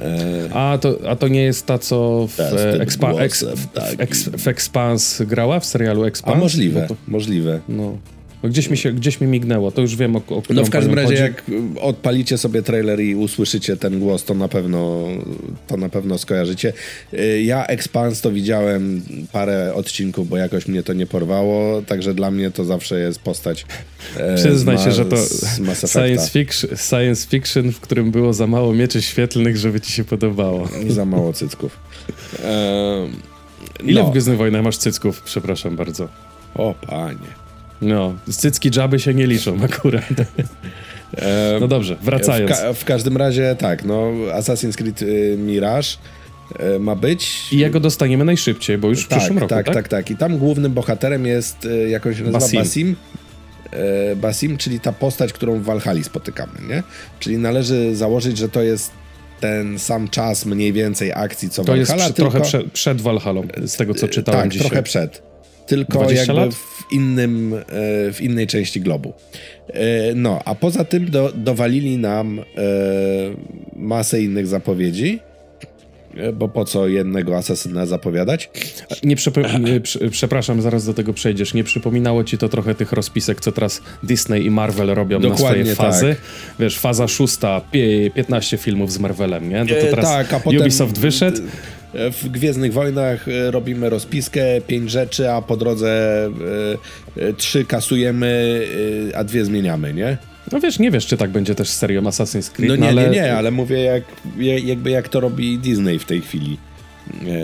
E, a, to, a to nie jest ta, co w, expa, ex, w, ex, w Expans grała, w serialu Expans? A możliwe, to, możliwe. No. No gdzieś mi się, gdzieś mi mignęło, to już wiem o, o No w każdym razie chodzi. jak odpalicie sobie trailer i usłyszycie ten głos, to na pewno to na pewno skojarzycie. Y, ja Expans to widziałem parę odcinków, bo jakoś mnie to nie porwało, także dla mnie to zawsze jest postać e, Przyznaj się, że to science fiction, science fiction, w którym było za mało mieczy świetlnych, żeby ci się podobało. Za mało cycków. E, Ile no. w Gwiezdnych Wojnach masz cycków? Przepraszam bardzo. O panie. No, cycki dżaby się nie liczą akurat. No dobrze, wracając. W, ka w, każdym razie tak, no Assassin's Creed y, Mirage y, ma być. I jego dostaniemy najszybciej, bo już w tak, przyszłym roku, tak? Tak, tak, tak. I tam głównym bohaterem jest, y, jak on się nazywa, Basim. Basim. Basim, czyli ta postać, którą w Valhalla spotykamy, nie? Czyli należy założyć, że to jest ten sam czas mniej więcej akcji co to Valhalla. To jest tylko... trochę prze, przed Valhalla, z tego co czytałem tak, dzisiaj. trochę przed tylko jakby lat? w innym, e, w innej części globu. E, no, a poza tym do, dowalili nam e, masę innych zapowiedzi, bo po co jednego asasyna zapowiadać? Nie, nie przepraszam, zaraz do tego przejdziesz. Nie przypominało ci to trochę tych rozpisek, co teraz Disney i Marvel robią Dokładnie na swoje fazy? Tak. Wiesz, faza szósta, 15 filmów z Marvelem, nie? To, to teraz tak, a potem... Ubisoft wyszedł w Gwiezdnych Wojnach e, robimy rozpiskę, pięć rzeczy, a po drodze e, e, trzy kasujemy, a dwie zmieniamy, nie? No wiesz, nie wiesz, czy tak będzie też z serią Assassin's Creed. No nie, no, ale... nie, nie, ale mówię jak, jakby jak to robi Disney w tej chwili.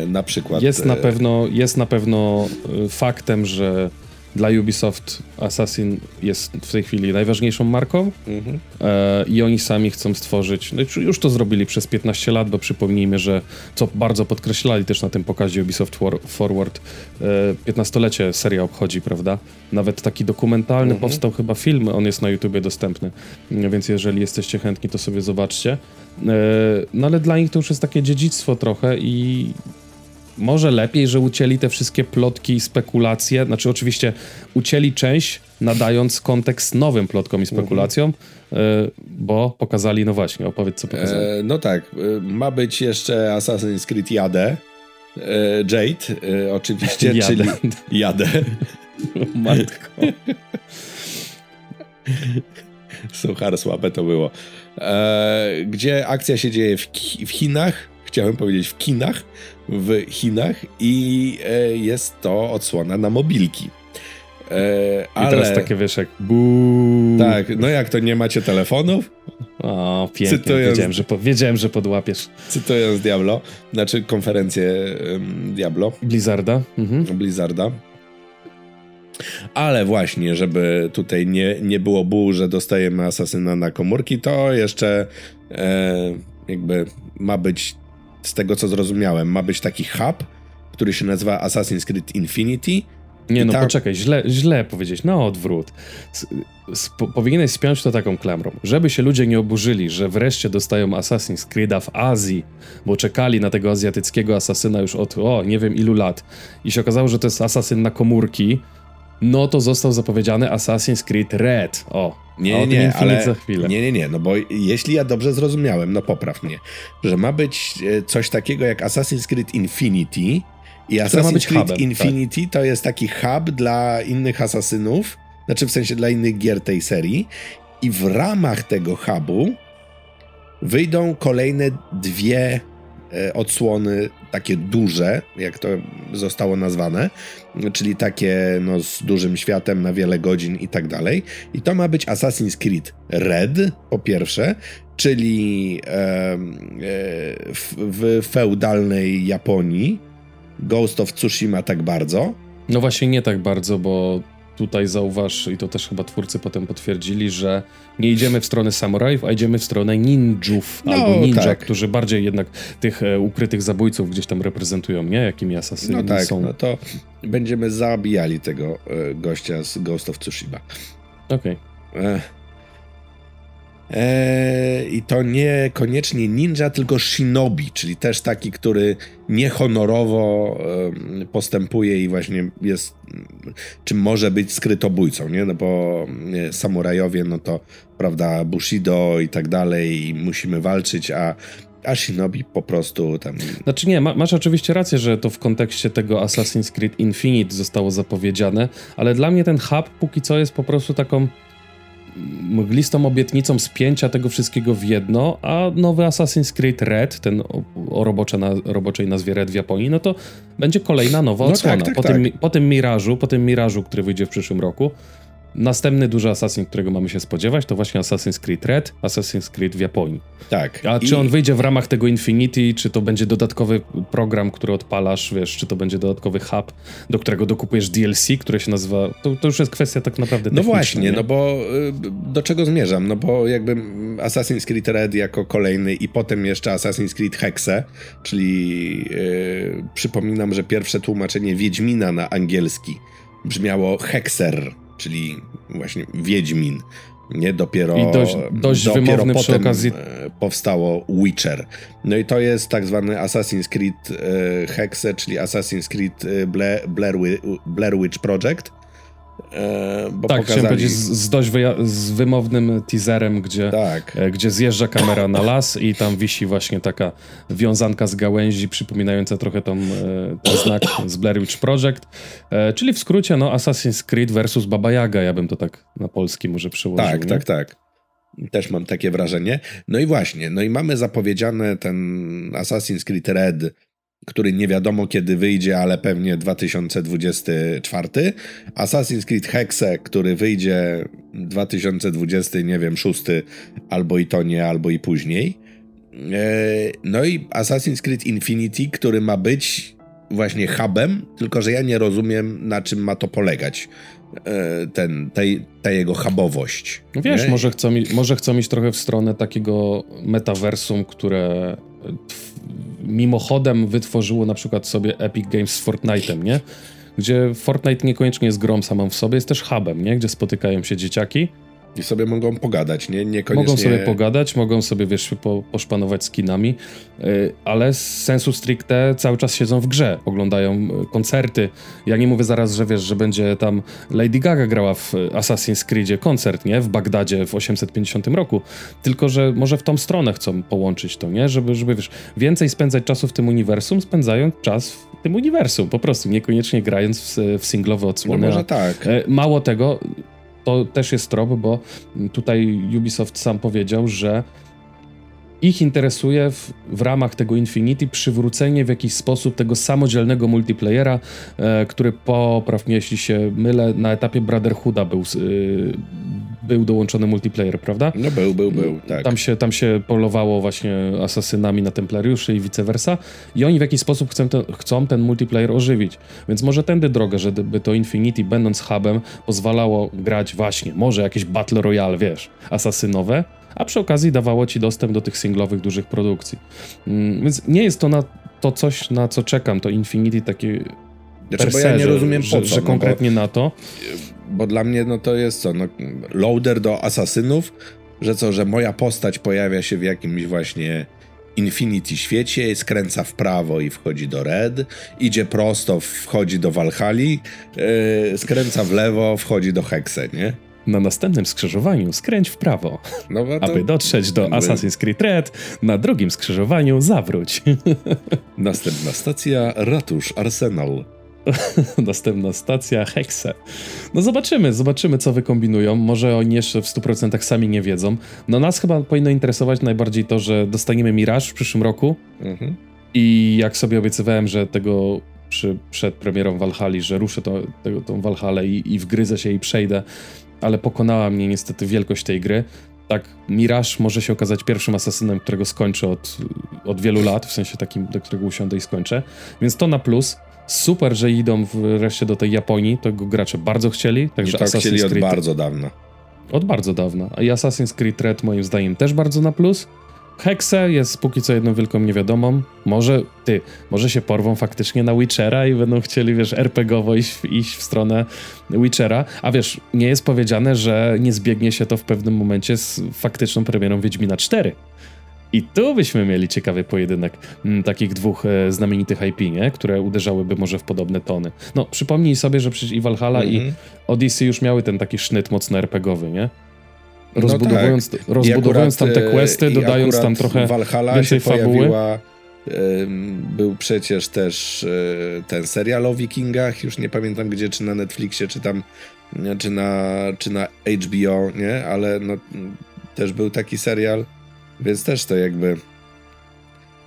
Na przykład. Jest na pewno, jest na pewno faktem, że dla Ubisoft Assassin jest w tej chwili najważniejszą marką mhm. e, i oni sami chcą stworzyć, no już to zrobili przez 15 lat, bo przypomnijmy, że co bardzo podkreślali też na tym pokazie Ubisoft Forward, e, 15-lecie seria obchodzi, prawda? Nawet taki dokumentalny mhm. powstał chyba film, on jest na YouTubie dostępny, więc jeżeli jesteście chętni, to sobie zobaczcie. E, no ale dla nich to już jest takie dziedzictwo trochę i może lepiej, że ucięli te wszystkie plotki i spekulacje. Znaczy, oczywiście ucięli część, nadając kontekst nowym plotkom i spekulacjom, mhm. bo pokazali, no właśnie, opowiedz co pokazali. E, no tak, e, ma być jeszcze Assassin's Creed Jade. E, Jade, oczywiście, Jade. czyli Jade. Matko. Suchar słabe to było. E, gdzie akcja się dzieje w, w Chinach, chciałem powiedzieć w kinach, w Chinach i e, jest to odsłona na mobilki. E, ale... I teraz takie wiesz jak buu. Tak, no jak to nie macie telefonów? O, pięknie, Cytując... wiedziałem, że, po, wiedziałem, że podłapiesz. Cytując Diablo, znaczy konferencję um, Diablo. Blizzarda. Mhm. Blizzarda. Ale właśnie, żeby tutaj nie, nie było ból, że dostajemy asasyna na komórki, to jeszcze e, jakby ma być z tego co zrozumiałem, ma być taki hub, który się nazywa Assassin's Creed Infinity. Nie, no poczekaj, źle, źle powiedzieć, no odwrót. po, powinieneś spiąć to taką klamrą, żeby się ludzie nie oburzyli, że wreszcie dostają Assassin's Creed'a w Azji, bo czekali na tego azjatyckiego asasyna już od, o, nie wiem ilu lat i się okazało, że to jest asasyn na komórki, no to został zapowiedziany Assassin's Creed Red. O, nie, nie, nie, ale za chwilę. Nie, nie, nie, no bo jeśli ja dobrze zrozumiałem, no popraw mnie, że ma być e, coś takiego jak Assassin's Creed Infinity i Assassin's Creed hubem, Infinity tak. to jest taki hub dla innych asasynów, znaczy w sensie dla innych gier tej serii i w ramach tego hubu wyjdą kolejne dwie odsłony takie duże, jak to zostało nazwane, czyli takie no, z dużym światem na wiele godzin i tak dalej. I to ma być Assassin's Creed Red, po pierwsze, czyli e, w, w feudalnej Japonii, Ghost of Tsushima tak bardzo. No właśnie nie tak bardzo, bo tutaj zauważ, i to też chyba twórcy potem potwierdzili, że nie idziemy w stronę samurajów, a idziemy w stronę ninjów no, albo ninja, tak. którzy bardziej jednak tych e, ukrytych zabójców gdzieś tam reprezentują, nie? Jakimi asasyni no tak, są. No to będziemy zabijali tego e, gościa z Ghost of Tsushima. Okej. Okay. E, I to nie koniecznie ninja, tylko shinobi, czyli też taki, który niehonorowo postępuje i właśnie jest, czym może być skrytobójcą, nie? No bo e, samurajowie, no to prawda, bushido i tak dalej, i musimy walczyć, a a Shinobi po prostu tam. Znaczy nie, ma, masz oczywiście rację, że to w kontekście tego Assassin's Creed Infinite zostało zapowiedziane, ale dla mnie ten hub póki co jest po prostu taką mglistą obietnicą spięcia tego wszystkiego w jedno, a nowy Assassin's Creed Red, ten o, o robocze na, roboczej nazwie Red w Japonii, no to będzie kolejna nowa no odsłona. Tak, tak, po, tak. Tym, po tym Mirażu, po tym Mirażu, który wyjdzie w przyszłym roku, Następny duży Assassin, którego mamy się spodziewać, to właśnie Assassin's Creed Red, Assassin's Creed w Japonii. Tak. A I... czy on wyjdzie w ramach tego Infinity, czy to będzie dodatkowy program, który odpalasz, wiesz, czy to będzie dodatkowy hub, do którego dokupujesz DLC, które się nazywa. To, to już jest kwestia tak naprawdę. No właśnie, nie? no bo y, do czego zmierzam? No bo jakby Assassin's Creed Red jako kolejny i potem jeszcze Assassin's Creed Hexe, czyli yy, przypominam, że pierwsze tłumaczenie Wiedźmina na angielski brzmiało Hexer czyli właśnie Wiedźmin. Nie dopiero, I dość, dość dopiero potem przy okazji e, powstało Witcher. No i to jest tak zwany Assassin's Creed e, Hexe, czyli Assassin's Creed e, Blair, Blair Witch Project bo tak, pokazali... chciałem z, z dość z wymownym teaserem, gdzie, tak. e, gdzie zjeżdża kamera na las i tam wisi właśnie taka wiązanka z gałęzi, przypominająca trochę tą, e, ten znak z Blair Witch Project. E, czyli w skrócie, no Assassin's Creed versus Baba Yaga, ja bym to tak na polski może przełożył. Tak, nie? tak, tak. Też mam takie wrażenie. No i właśnie, no i mamy zapowiedziane ten Assassin's Creed Red który nie wiadomo kiedy wyjdzie, ale pewnie 2024. Assassin's Creed Hexe, który wyjdzie 2020, nie wiem, 6 albo i to nie, albo i później. E, no i Assassin's Creed Infinity, który ma być właśnie hubem, tylko że ja nie rozumiem, na czym ma to polegać. E, ten, tej, ta jego hubowość. No wiesz, może chcą, może chcą iść trochę w stronę takiego metaversum, które mimochodem wytworzyło na przykład sobie Epic Games z Fortnite'em, nie? Gdzie Fortnite niekoniecznie jest grą samą w sobie, jest też hubem, nie? Gdzie spotykają się dzieciaki i sobie mogą pogadać, nie? Niekoniecznie... Mogą sobie pogadać, mogą sobie, wiesz, po, poszpanować skinami, yy, ale z sensu stricte cały czas siedzą w grze, oglądają y, koncerty. Ja nie mówię zaraz, że wiesz, że będzie tam Lady Gaga grała w Assassin's Creedzie koncert, nie? W Bagdadzie w 850 roku, tylko, że może w tą stronę chcą połączyć to, nie? Żeby, żeby wiesz, więcej spędzać czasu w tym uniwersum, spędzając czas w tym uniwersum, po prostu, niekoniecznie grając w, w singlowe odsłony. No może tak. Y, mało tego, to też jest trop, bo tutaj Ubisoft sam powiedział, że ich interesuje w, w, ramach tego Infinity przywrócenie w jakiś sposób tego samodzielnego multiplayera, e, który popraw mnie, jeśli się mylę, na etapie Brotherhooda był, e, był dołączony multiplayer, prawda? No był, był, był, tak. Tam się, tam się polowało właśnie asasynami na templariuszy i vice versa i oni w jakiś sposób chcą ten, chcą ten multiplayer ożywić. Więc może tędy drogę, żeby to Infinity będąc hubem pozwalało grać właśnie, może jakieś Battle Royale, wiesz, asasynowe, a przy okazji dawało ci dostęp do tych singlowych, dużych produkcji. Mm, więc nie jest to na to coś, na co czekam, to Infinity takie znaczy, bo ja nie rozumiem że, po co, że konkretnie no bo, na to. Bo dla mnie no to jest co, no, loader do asasynów, że co, że moja postać pojawia się w jakimś właśnie Infinity świecie, skręca w prawo i wchodzi do Red, idzie prosto, wchodzi do Valhalla, yy, skręca w lewo, wchodzi do Hexe, nie? Na następnym skrzyżowaniu skręć w prawo. No, to... Aby dotrzeć do Assassin's Creed Red, na drugim skrzyżowaniu zawróć. Następna stacja Ratusz Arsenal. Następna stacja Hexe. No zobaczymy, zobaczymy co wykombinują. Może oni jeszcze w 100% sami nie wiedzą. No nas chyba powinno interesować najbardziej to, że dostaniemy Mirage w przyszłym roku. Mhm. I jak sobie obiecywałem, że tego przy, przed premierą Valhalla, że ruszę to, tego, tą Valhalla i, i wgryzę się i przejdę, ale pokonała mnie niestety wielkość tej gry. Tak, Mirage może się okazać pierwszym asasynem, którego skończę od, od wielu lat, w sensie takim, do którego usiądę i skończę. Więc to na plus. Super, że idą wreszcie do tej Japonii, tego gracze bardzo chcieli. Także I tak Assassin's chcieli od Creed... bardzo dawna. Od bardzo dawna. A i Assassin's Creed Red moim zdaniem też bardzo na plus. Hexe jest póki co jedną wielką niewiadomą. Może, ty, może się porwą faktycznie na Witchera i będą chcieli, wiesz, RPGowo iść, iść w stronę Witchera. A wiesz, nie jest powiedziane, że nie zbiegnie się to w pewnym momencie z faktyczną premierą Wiedźmina 4. I tu byśmy mieli ciekawy pojedynek m, mm, takich dwóch e, znamienitych IP, nie? które uderzałyby może w podobne tony. No, przypomnij sobie, że przecież i Valhalla mm -hmm. i mhm. Odyssey już miały ten taki sznyt mocno RPGowy, nie? Rozbudowując, no tak. rozbudowując akurat, tam te questy, dodając tam trochę Valhalla więcej się fabuły. Pojawiła, był przecież też e, ten serial o Wikingach, już nie pamiętam gdzie, czy na Netflixie, czy tam, czy na, czy na HBO, nie? Ale no, też był taki serial, więc też to jakby...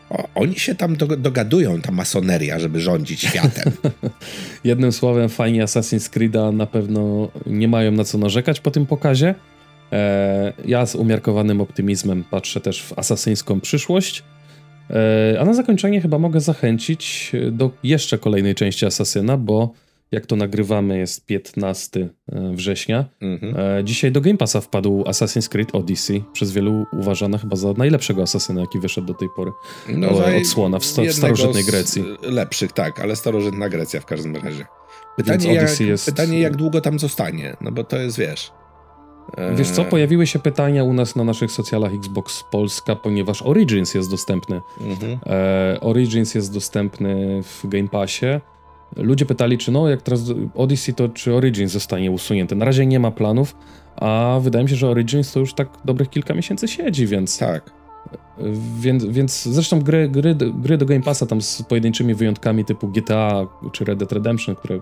O, oni się tam do, dogadują, ta masoneria, żeby rządzić światem. Jednym słowem, fajnie Assassin's Creed'a na pewno nie mają na co narzekać po tym pokazie. E, ja z umiarkowanym optymizmem patrzę też w asasyńską przyszłość. E, a na zakończenie chyba mogę zachęcić do jeszcze kolejnej części Asasyna, bo jak to nagrywamy jest 15 e, września. Mhm. Dzisiaj do Game Passa wpadł Assassin's Creed Odyssey, przez wielu uważana chyba za najlepszego asasyna, jaki wyszedł do tej pory. No, odsłona w, sto, w starożytnej Grecji. Lepszych, tak, ale starożytna Grecja w każdym razie. Pytanie, jak, jest... pytanie jak długo tam zostanie, no bo to jest, wiesz... Wiesz co, pojawiły się pytania u nas na naszych socjalach Xbox Polska, ponieważ Origins jest dostępny. Mhm. E, Origins jest dostępny w Game Passie. Ludzie pytali, czy no, jak teraz Odyssey, to czy Origins zostanie usunięty. Na razie nie ma planów, a wydaje mi się, że Origins to już tak dobrych kilka miesięcy siedzi, więc... Tak. Więc, więc zresztą gry, gry, gry do Game Passa tam z pojedynczymi wyjątkami typu GTA czy Red Dead Redemption, które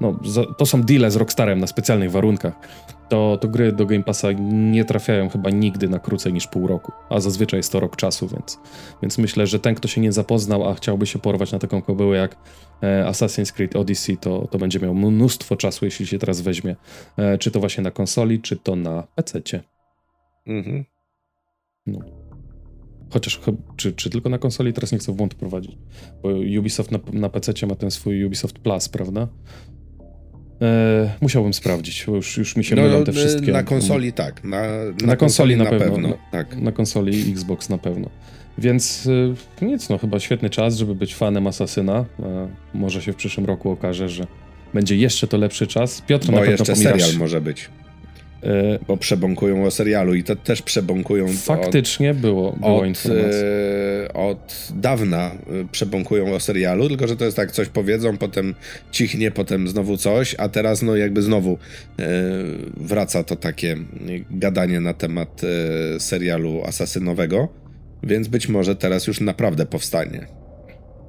no, to są deale z Rockstarem na specjalnych warunkach, to, to gry do Game Passa nie trafiają chyba nigdy na krócej niż pół roku, a zazwyczaj jest to rok czasu, więc, więc myślę, że ten, kto się nie zapoznał, a chciałby się porwać na taką kobyłę jak e, Assassin's Creed Odyssey, to, to będzie miał mnóstwo czasu, jeśli się teraz weźmie, e, czy to właśnie na konsoli, czy to na PC-cie. Mhm. No. Chociaż, czy, czy tylko na konsoli, teraz nie chcę w błąd prowadzić, bo Ubisoft na, na PC ma ten swój Ubisoft Plus, prawda? E, musiałbym sprawdzić, bo już, już mi się no, mylą te wszystkie. Na konsoli tak. Na, na, na konsoli, na, na pewno. pewno. Na, tak. na konsoli Xbox na pewno. Więc e, nic, no chyba świetny czas, żeby być fanem Asasyna. E, może się w przyszłym roku okaże, że będzie jeszcze to lepszy czas. Piotr, Bo na pewno jeszcze pomierasz... serial może być. E, Bo przebąkują o serialu i to też przebąkują. Faktycznie od, było, było od, e, od dawna e, przebąkują o serialu, tylko że to jest tak, coś powiedzą, potem cichnie, potem znowu coś, a teraz no jakby znowu wraca to takie gadanie na temat serialu asasynowego, więc być może teraz już naprawdę powstanie.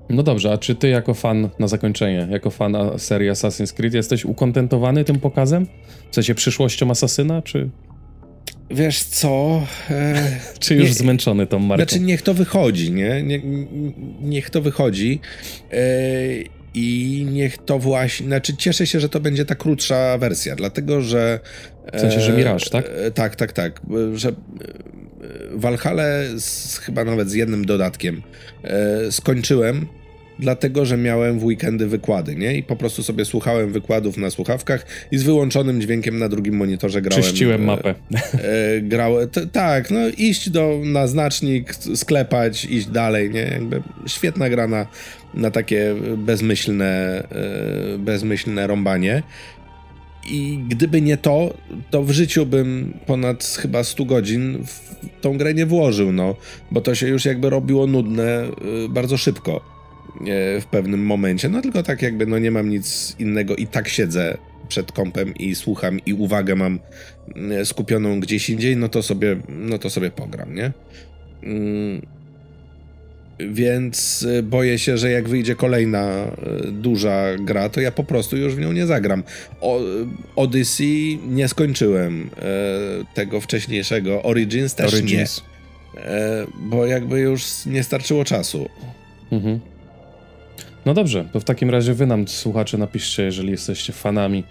No dobrze, a czy ty jako fan, na zakończenie, jako fan serii Assassin's Creed jesteś ukontentowany tym pokazem? W sensie przyszłością Asasyna, czy... Wiesz co? E, czy już nie, zmęczony tą marką? Znaczy niech to wychodzi, nie? nie niech to wychodzi e, i niech to właśnie... Znaczy cieszę się, że to będzie ta krótsza wersja, dlatego że... W sensie, że Mirage, tak? E, tak, tak, tak. Że Valhalla chyba nawet z jednym dodatkiem e, skończyłem, dlatego że miałem w weekendy wykłady, nie? I po prostu sobie słuchałem wykładów na słuchawkach i z wyłączonym dźwiękiem na drugim monitorze grałem. Czyściłem e, mapę. E, grałem, tak, no iść do, na znacznik, sklepać, iść dalej, nie? Jakby świetna gra na, na takie bezmyślne, e, bezmyślne rąbanie. I gdyby nie to, to w życiu bym ponad chyba 100 godzin w tą grę nie włożył, no, bo to się już jakby robiło nudne y, bardzo szybko w pewnym momencie. No tylko tak jakby no nie mam nic innego i tak siedzę przed kąpem i słucham i uwagę mam y, skupioną gdzieś indziej, no to sobie, no to sobie pogram, nie? Mm, więc y, boję się, że jak wyjdzie kolejna y, duża gra, to ja po prostu już w nią nie zagram. O, Odyssey nie skończyłem e, tego wcześniejszego, Origins też Origins. nie. E, bo jakby już nie starczyło czasu. Mhm. No dobrze, to w takim razie wy nam, słuchacze, napiszcie, jeżeli jesteście fanami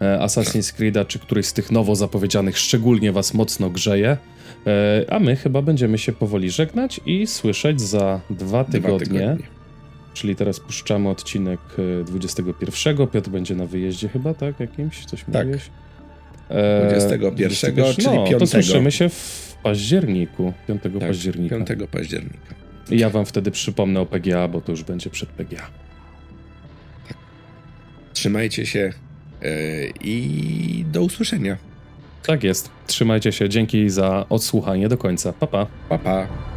e, Assassin's Creed'a, czy któryś z tych nowo zapowiedzianych szczególnie was mocno grzeje. E, a my chyba będziemy się powoli żegnać i słyszeć za dwa tygodnie. Dwa tygodnie. Czyli teraz puszczamy odcinek e, 21. Piotr będzie na wyjeździe chyba, tak? Jakimś? Coś Tak. mówiłeś? 21, czyli no, to 5. słyszymy się w październiku, 5 Tak, października. 5 października. Ja wam wtedy przypomnę o PGA, bo to już będzie przed PGA. Trzymajcie się e, i do usłyszenia. Tak jest. Trzymajcie się. Dzięki za odsłuchanie do końca. Pa, pa. Pa, pa.